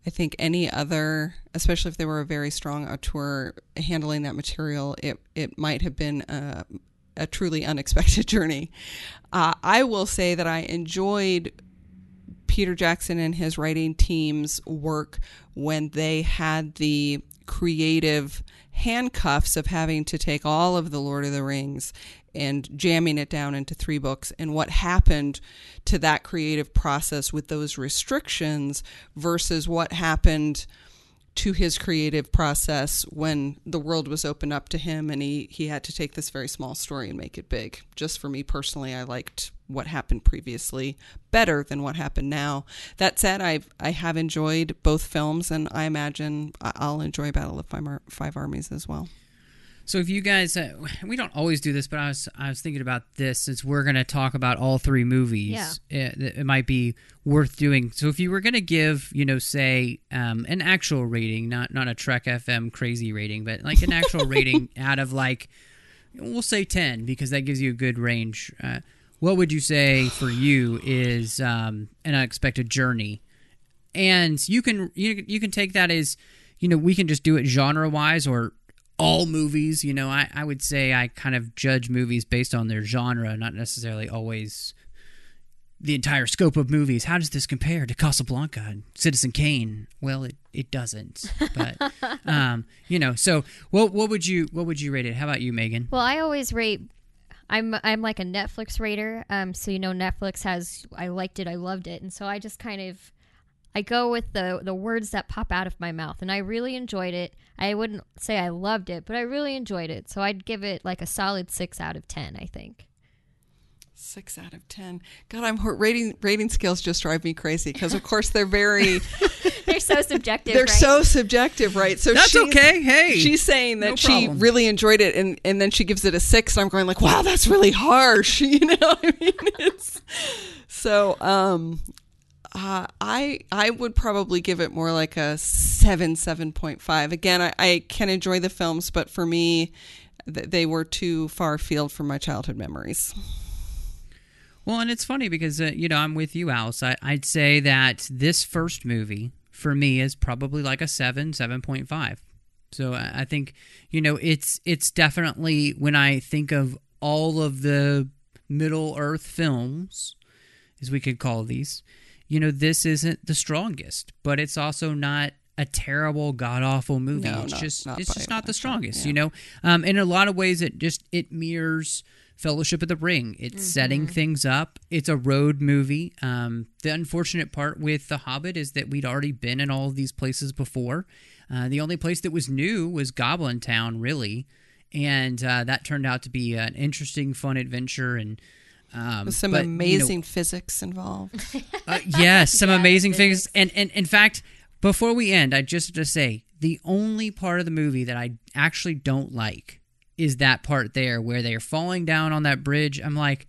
I think any other, especially if they were a very strong auteur handling that material, it it might have been a, a truly unexpected journey. Uh, I will say that I enjoyed Peter Jackson and his writing team's work when they had the creative handcuffs of having to take all of the Lord of the Rings and jamming it down into three books and what happened to that creative process with those restrictions versus what happened to his creative process when the world was opened up to him and he, he had to take this very small story and make it big. Just for me personally, I liked what happened previously better than what happened now. That said, I've I have enjoyed both films and I imagine I'll enjoy Battle of Five, Ar- Five Armies as well. So if you guys, uh, we don't always do this, but I was I was thinking about this since we're going to talk about all three movies. It, it might be worth doing. So if you were going to give, you know, say um, an actual rating, not not a Trek FM crazy rating, but like an actual rating out of like, we'll say ten because that gives you a good range. Uh, what would you say for you is um, an unexpected journey? and you can you, you can take that as you know, we can just do it genre wise or all movies. You know, I, I would say I kind of judge movies based on their genre, not necessarily always the entire scope of movies. How does this compare to Casablanca and Citizen Kane? Well, it, it doesn't. But um, you know, so what what would you what would you rate it? How about you, Megan? Well, I always rate. I'm I'm like a Netflix rater. Um, so you know Netflix has I liked it, I loved it, and so I just kind of I go with the the words that pop out of my mouth, and I really enjoyed it. I wouldn't say I loved it, but I really enjoyed it. So I'd give it like a solid six out of ten. I think. Six out of ten. God, I'm rating rating scales just drive me crazy because of course they're very They're so subjective. they're right? so subjective, right? So That's she's- okay. Hey, she's saying that no she problem. really enjoyed it, and and then she gives it a six. And I'm going like, wow, that's really harsh. You know, I mean, it's so. Um, uh, I I would probably give it more like a seven seven point five. Again, I, I can enjoy the films, but for me, th- they were too far afield from my childhood memories. Well, and it's funny because uh, you know I'm with you, Alice. I, I'd say that this first movie for me is probably like a seven, seven point five. So I I think you know it's it's definitely when I think of all of the Middle Earth films, as we could call these, you know, this isn't the strongest, but it's also not a terrible, god awful movie. No, it's not- just not it's just not the strongest, yeah. you know. Um, in a lot of ways, it just it mirrors Fellowship of the Ring. It's setting things up. It's a road movie. Um, the unfortunate part with The Hobbit is that we'd already been in all of these places before. Uh, the only place that was new was Goblin Town, really, and uh, that turned out to be an interesting, fun adventure and. Um, With some but, you know, amazing physics involved. uh, yes, some Yeah, amazing physics. things. And, and in fact, before we end, I just have to say the only part of the movie that I actually don't like is that part there where they're falling down on that bridge. I'm like,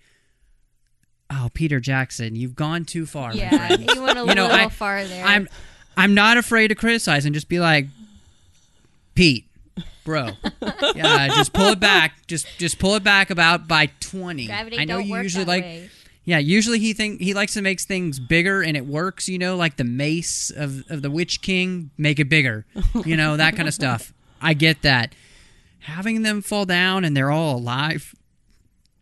oh, Peter Jackson, you've gone too far. my Yeah, friend." you went a You know, little I- farther. I'm I'm not afraid to criticize and just be like, Pete, bro, yeah, just pull it back. Just just pull it back about by twenty. Gravity I know you usually like. way. Yeah, usually he think he likes to make things bigger and it works, you know, like the mace of, of the Witch King, make it bigger. You know, that kind of stuff. I get that. Having them fall down and they're all alive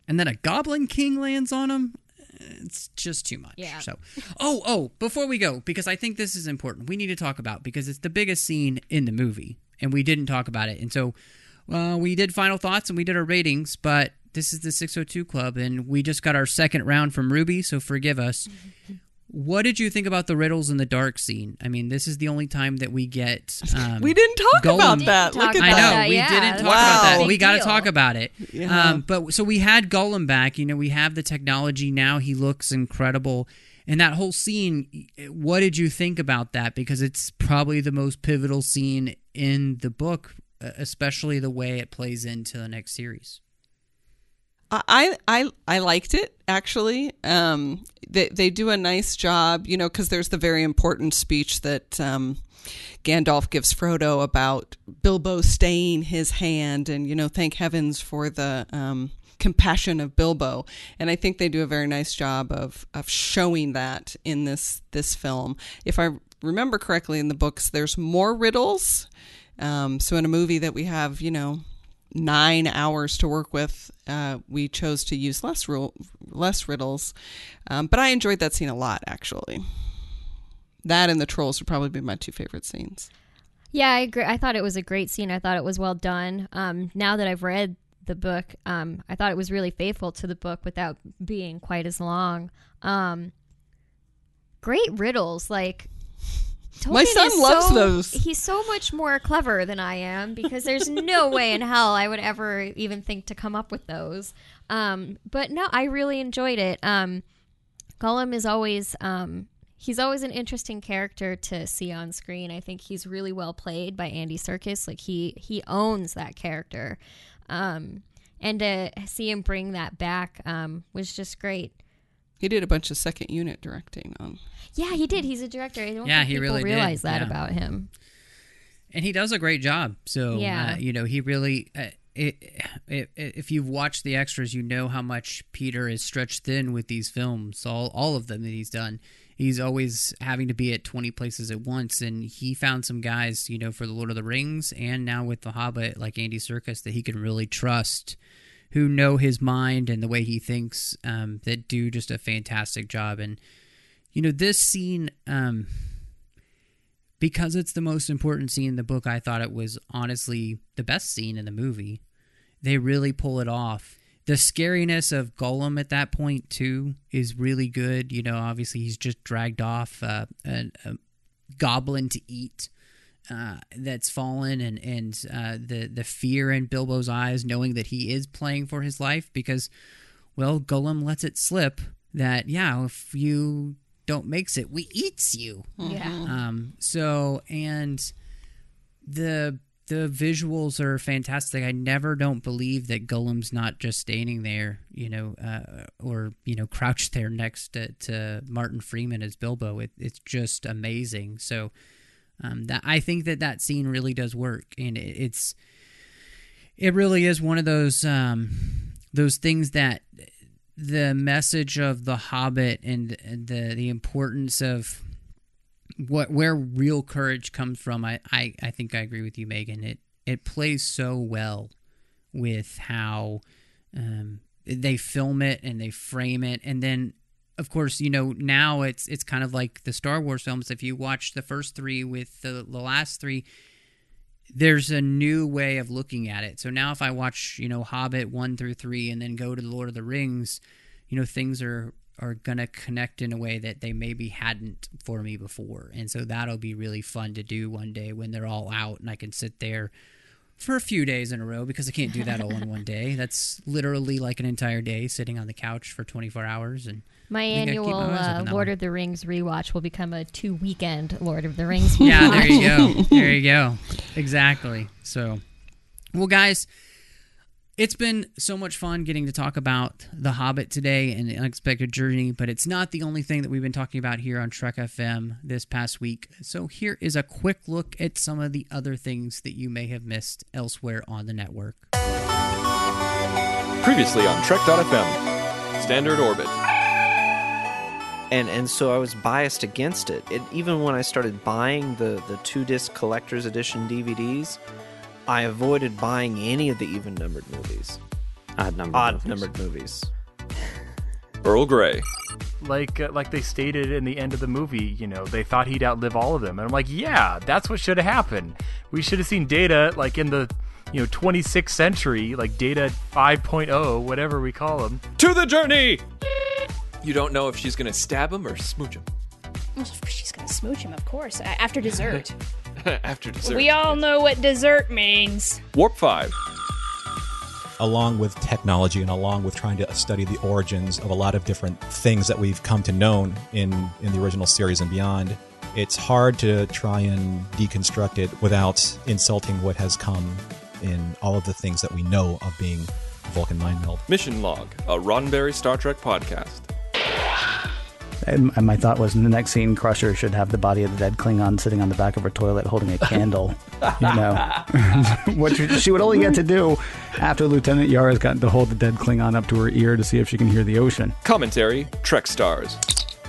and then a Goblin King lands on them, it's just too much. Yeah. So, oh, oh, before we go, because I think this is important, we need to talk about because it's the biggest scene in the movie and we didn't talk about it. And so, uh, we did final thoughts and we did our ratings, but this is the 602 Club and we just got our second round from Ruby, so forgive us. What did you think about the riddles in the dark scene? I mean, this is the only time that we get. Um, we didn't talk Gollum- about that. talk Look at I that. know that, we yeah, didn't talk a about that. big We got to talk about it. Yeah. Um, but so we had Gollum back. You know, we have the technology now. He looks incredible, and that whole scene. What did you think about that? Because it's probably the most pivotal scene in the book, uh, especially the way it plays into the next series. I I I liked it actually. Um, they they do a nice job, you know, because there's the very important speech that um, Gandalf gives Frodo about Bilbo staying his hand, and you know, thank heavens for the um, compassion of Bilbo. And I think they do a very nice job of of showing that in this this film. If I remember correctly, in the books, there's more riddles. Um, so in a movie that we have, you know, nine hours to work with, uh, we chose to use less rule, less riddles. Um, but I enjoyed that scene a lot, actually. That and the trolls would probably be my two favorite scenes. Yeah, I agree. I thought it was a great scene. I thought it was well done. Um, now that I've read the book, um, I thought it was really faithful to the book without being quite as long. Um, great riddles, like. My son loves so- those. He's so much more clever than I am because there's no way in hell I would ever even think to come up with those. Um, but no, I really enjoyed it. Um, Gollum is always um, he's always an interesting character to see on screen. I think he's really well played by Andy Serkis. Like he he owns that character, um, and to see him bring that back um, was just great. He did a bunch of second unit directing on. Yeah, he did. He's a director. I don't Yeah, think he people really did. that Yeah. about him. and he does a great job. So Yeah. uh, you know, he really. Uh, it, it, if you've watched the extras, you know how much Peter is stretched thin with these films, all all of them that he's done, he's always having to be at 20 places at once and he found some guys you know for the lord of the rings and now with the hobbit like andy Serkis that he can really trust who know his mind and the way he thinks um, that do just a fantastic job. And you know this scene um, because it's the most important scene in the book i thought it was honestly the best scene in the movie. They really pull it off. The scariness of Gollum at that point too is really good. You know, obviously he's just dragged off uh, a, a, goblin to eat uh, that's fallen, and and uh, the the fear in Bilbo's eyes, knowing that he is playing for his life, because well, Gollum lets it slip that yeah, if you don't makes it, we eats you. Yeah. Um. So and the the visuals are fantastic. I never don't believe that Gollum's not just standing there, you know, uh, or you know, crouched there next to, to Martin Freeman as Bilbo. It, it's just amazing. So um, that I think that that scene really does work, and it, it's it really is one of those um, those things that the message of the Hobbit and the the importance of what where real courage comes from, I, I, I think I agree with you, Megan. It it plays so well with how um, they film it and they frame it, and then of course you know now it's it's kind of like the Star Wars films. If you watch the first three with the, the last three, there's a new way of looking at it. So now if I watch you know Hobbit one through three and then go to the Lord of the Rings, you know things are are gonna connect in a way that they maybe hadn't for me before and so that'll be really fun to do one day when they're all out and i can sit there for a few days in a row because i can't do that all in one day that's literally like an entire day sitting on the couch for 24 hours and My I think I keep annual uh, Lord one. of the Rings rewatch will become a two weekend Lord of the Rings. yeah there you go there you go exactly so well guys it's been so much fun getting to talk about The Hobbit today and the unexpected journey, but it's not the only thing that we've been talking about here on Trek FM this past week. So here is a quick look at some of the other things that you may have missed elsewhere on the network. Previously on Trek.fm, Standard Orbit. And and so I was biased against it. it. Even when I started buying the the two disc collector's edition DVDs, I avoided buying any of the even numbered movies, Odd number. odd numbered movies. Earl Grey. like uh, like they stated in the end of the movie, you know, they thought he'd outlive all of them, and I'm like, yeah, that's what should have happened. We should have seen Data like in the you know 26th century, like Data 5.0, whatever we call him. To the journey! You don't know if she's gonna stab him or smooch him. She's gonna smooch him, of course, after dessert. After dessert. we all know what dessert means. Warp 5. along with technology and along with trying to study the origins of a lot of different things that we've come to know in in the original series and beyond it's hard to try and deconstruct it without insulting what has come in all of the things that we know of being Vulcan mind meld. Mission Log, a Roddenberry Star Trek podcast. And and my thought was in the next scene, Crusher should have the body of the dead Klingon sitting on the back of her toilet holding a candle. you know, what she- she would only get to do after Lieutenant Yara's gotten to hold the dead Klingon up to her ear to see if she can hear the ocean. Commentary Trek Stars.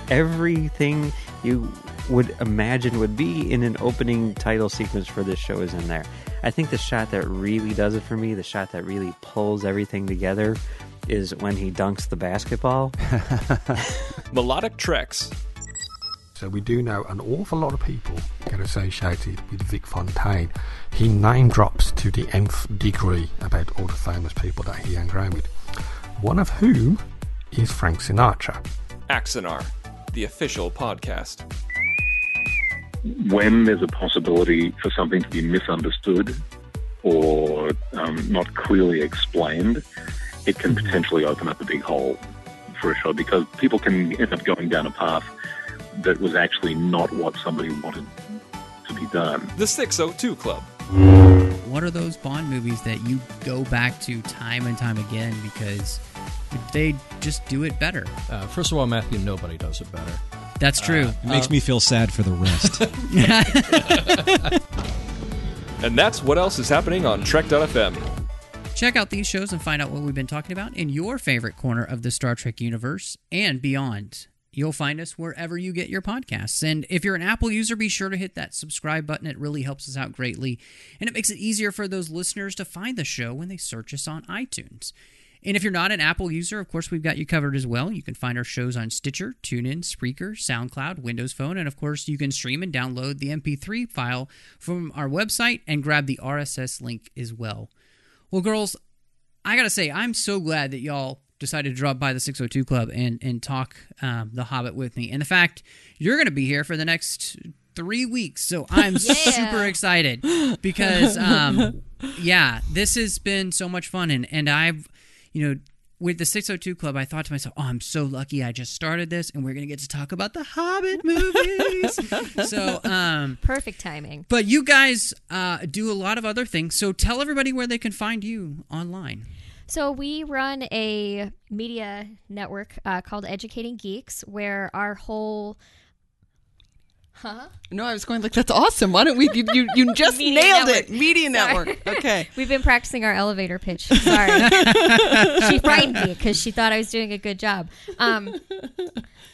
Everything you would imagine would be in an opening title sequence for this show is in there. I think the shot that really does it for me, the shot that really pulls everything together, is when he dunks the basketball. Melodic Treks. So we do know an awful lot of people get associated with Vic Fontaine. He name drops to the nth degree about all the famous people that he hung around with. One of whom is Frank Sinatra. Axanar, the official podcast. when there's a possibility for something to be misunderstood or um, not clearly explained, it can potentially open up a big hole for a show because people can end up going down a path that was actually not what somebody wanted to be done. The 602 Club. What are those Bond movies that you go back to time and time again because they just do it better? Uh, first of all, Matthew, nobody does it better. That's true. It makes Uh, me feel sad for the rest. And that's what else is happening on Trek.fm. Check out these shows and find out what we've been talking about in your favorite corner of the Star Trek universe and beyond. You'll find us wherever you get your podcasts. And if you're an Apple user, be sure to hit that subscribe button. It really helps us out greatly. And it makes it easier for those listeners to find the show when they search us on iTunes. And if you're not an Apple user, of course, we've got you covered as well. You can find our shows on Stitcher, TuneIn, Spreaker, SoundCloud, Windows Phone, and of course, you can stream and download the MP3 file from our website and grab the RSS link as well. Well, girls, I gotta say, I'm so glad that y'all decided to drop by the 602 Club and and talk um, The Hobbit with me. And the fact you're gonna be here for the next three weeks, so I'm super excited because, um, yeah, this has been so much fun, and and I've, you know. With the 602 Club, I thought to myself, oh, I'm so lucky I just started this and we're going to get to talk about the Hobbit movies. so, um, Perfect timing. but you guys uh, do a lot of other things. So tell everybody where they can find you online. So we run a media network uh, called Educating Geeks, where our whole Huh? No, I was going like that's awesome. Why don't we? You you, you just Media nailed network. it. Media Sorry. network. Okay. We've been practicing our elevator pitch. Sorry. she frightened me because she thought I was doing a good job. Um,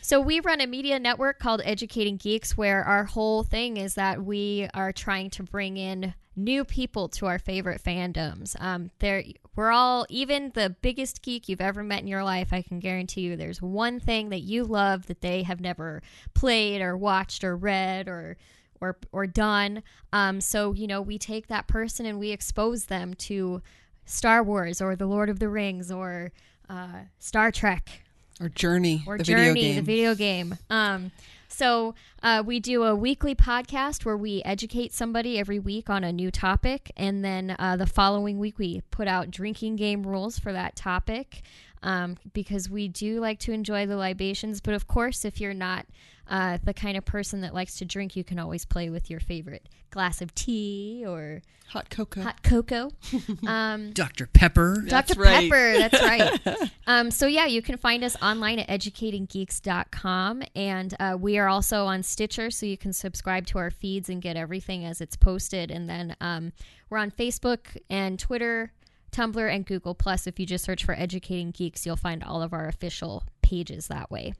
so we run a media network called Educating Geeks, where our whole thing is that we are trying to bring in new people to our favorite fandoms. Um, there, we're all even the biggest geek you've ever met in your life. I can guarantee you, there's one thing that you love that they have never played or watched or read or or or done. Um, so you know, we take that person and we expose them to Star Wars or The Lord of the Rings or uh, Star Trek Or Journey. or the Journey, video game. the video game. Um, so uh, we do a weekly podcast where we educate somebody every week on a new topic, and then uh, the following week we put out drinking game rules for that topic. Um, because we do like to enjoy the libations, but of course, if you're not uh, the kind of person that likes to drink, you can always play with your favorite glass of tea or hot cocoa. Hot cocoa. Um, Dr. Pepper. Dr. right. Pepper, that's right. um, so, yeah, you can find us online at educatinggeeks.com. And uh, we are also on Stitcher, so you can subscribe to our feeds and get everything as it's posted. And then um, we're on Facebook and Twitter, Tumblr, and Google. Plus, if you just search for Educating Geeks, you'll find all of our official pages that way.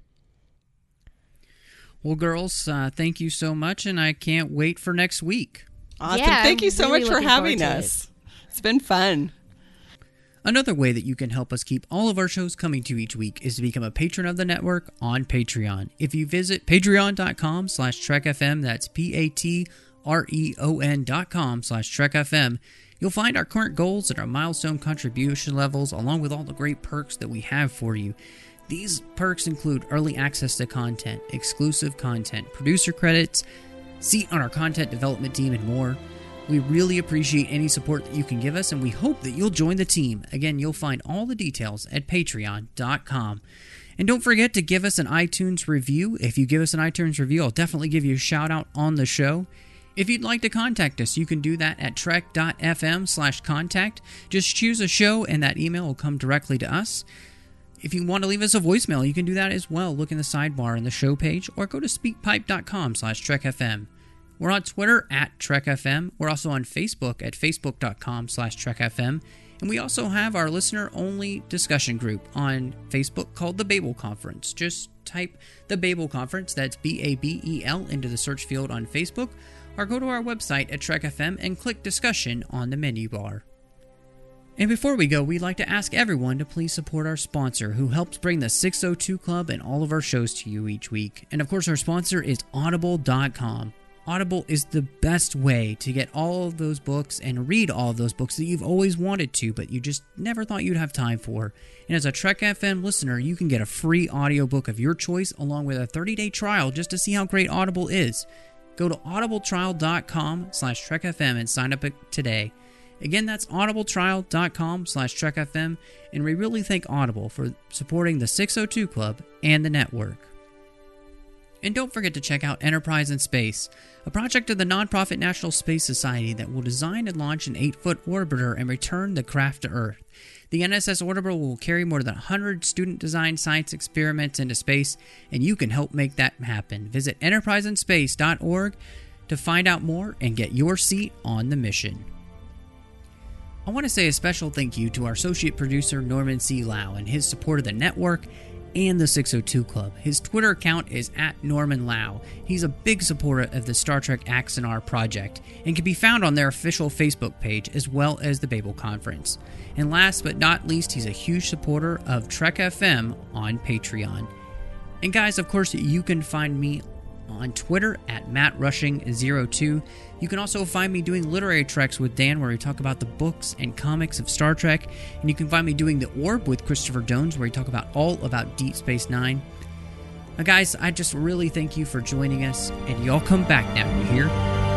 Well, girls, uh, thank you so much, and I can't wait for next week. Awesome. Yeah, Thank you I'm so really much for having to us. It's been fun. Another way that you can help us keep all of our shows coming to you each week is to become a patron of the network on Patreon. If you visit patreon.com slash trekfm, that's P-A-T-R-E-O-N dot com slash trekfm, you'll find our current goals and our milestone contribution levels, along with all the great perks that we have for you. These perks include early access to content, exclusive content, producer credits, seat on our content development team, and more. We really appreciate any support that you can give us, and we hope that you'll join the team. Again, you'll find all the details at patreon.com. And don't forget to give us an iTunes review. If you give us an iTunes review, I'll definitely give you a shout out on the show. If you'd like to contact us, you can do that at trek.fm slash contact. Just choose a show, and that email will come directly to us. If you want to leave us a voicemail, you can do that as well. Look in the sidebar in the show page or go to speakpipe.com slash trekfm. We're on Twitter at trekfm. We're also on Facebook at facebook.com slash trekfm. And we also have our listener-only discussion group on Facebook called the Babel Conference. Just type the Babel Conference, that's B-A-B-E-L, into the search field on Facebook, or go to our website at trekfm and click discussion on the menu bar. And before we go, we'd like to ask everyone to please support our sponsor who helps bring the 602 Club and all of our shows to you each week. And of course, our sponsor is Audible.com. Audible is the best way to get all of those books and read all of those books that you've always wanted to, but you just never thought you'd have time for. And as a Trek FM listener, you can get a free audiobook of your choice along with a 30-day trial just to see how great Audible is. Go to audibletrial.com slash trekfm and sign up today. Again, that's audibletrial.com slash trekfm, and we really thank Audible for supporting the 602 Club and the network. And don't forget to check out Enterprise in Space, a project of the nonprofit National Space Society that will design and launch an 8 foot orbiter and return the craft to Earth. The NSS orbiter will carry more than 100 student designed science experiments into space, and you can help make that happen. Visit enterpriseinspace.org to find out more and get your seat on the mission. I want to say a special thank you to our associate producer Norman C. Lao and his support of the network and the 602 Club. His Twitter account is at Norman Lao. He's a big supporter of the Star Trek Axanar project and can be found on their official Facebook page as well as the Babel Conference. And last but not least, he's a huge supporter of Trek FM on Patreon. And guys, of course, you can find me on Twitter at MattRushing02. You can also find me doing literary treks with Dan, where we talk about the books and comics of Star Trek. And you can find me doing The Orb with Christopher Jones, where we talk about all about Deep Space Nine. Now, guys, I just really thank you for joining us, and y'all come back now, you hear?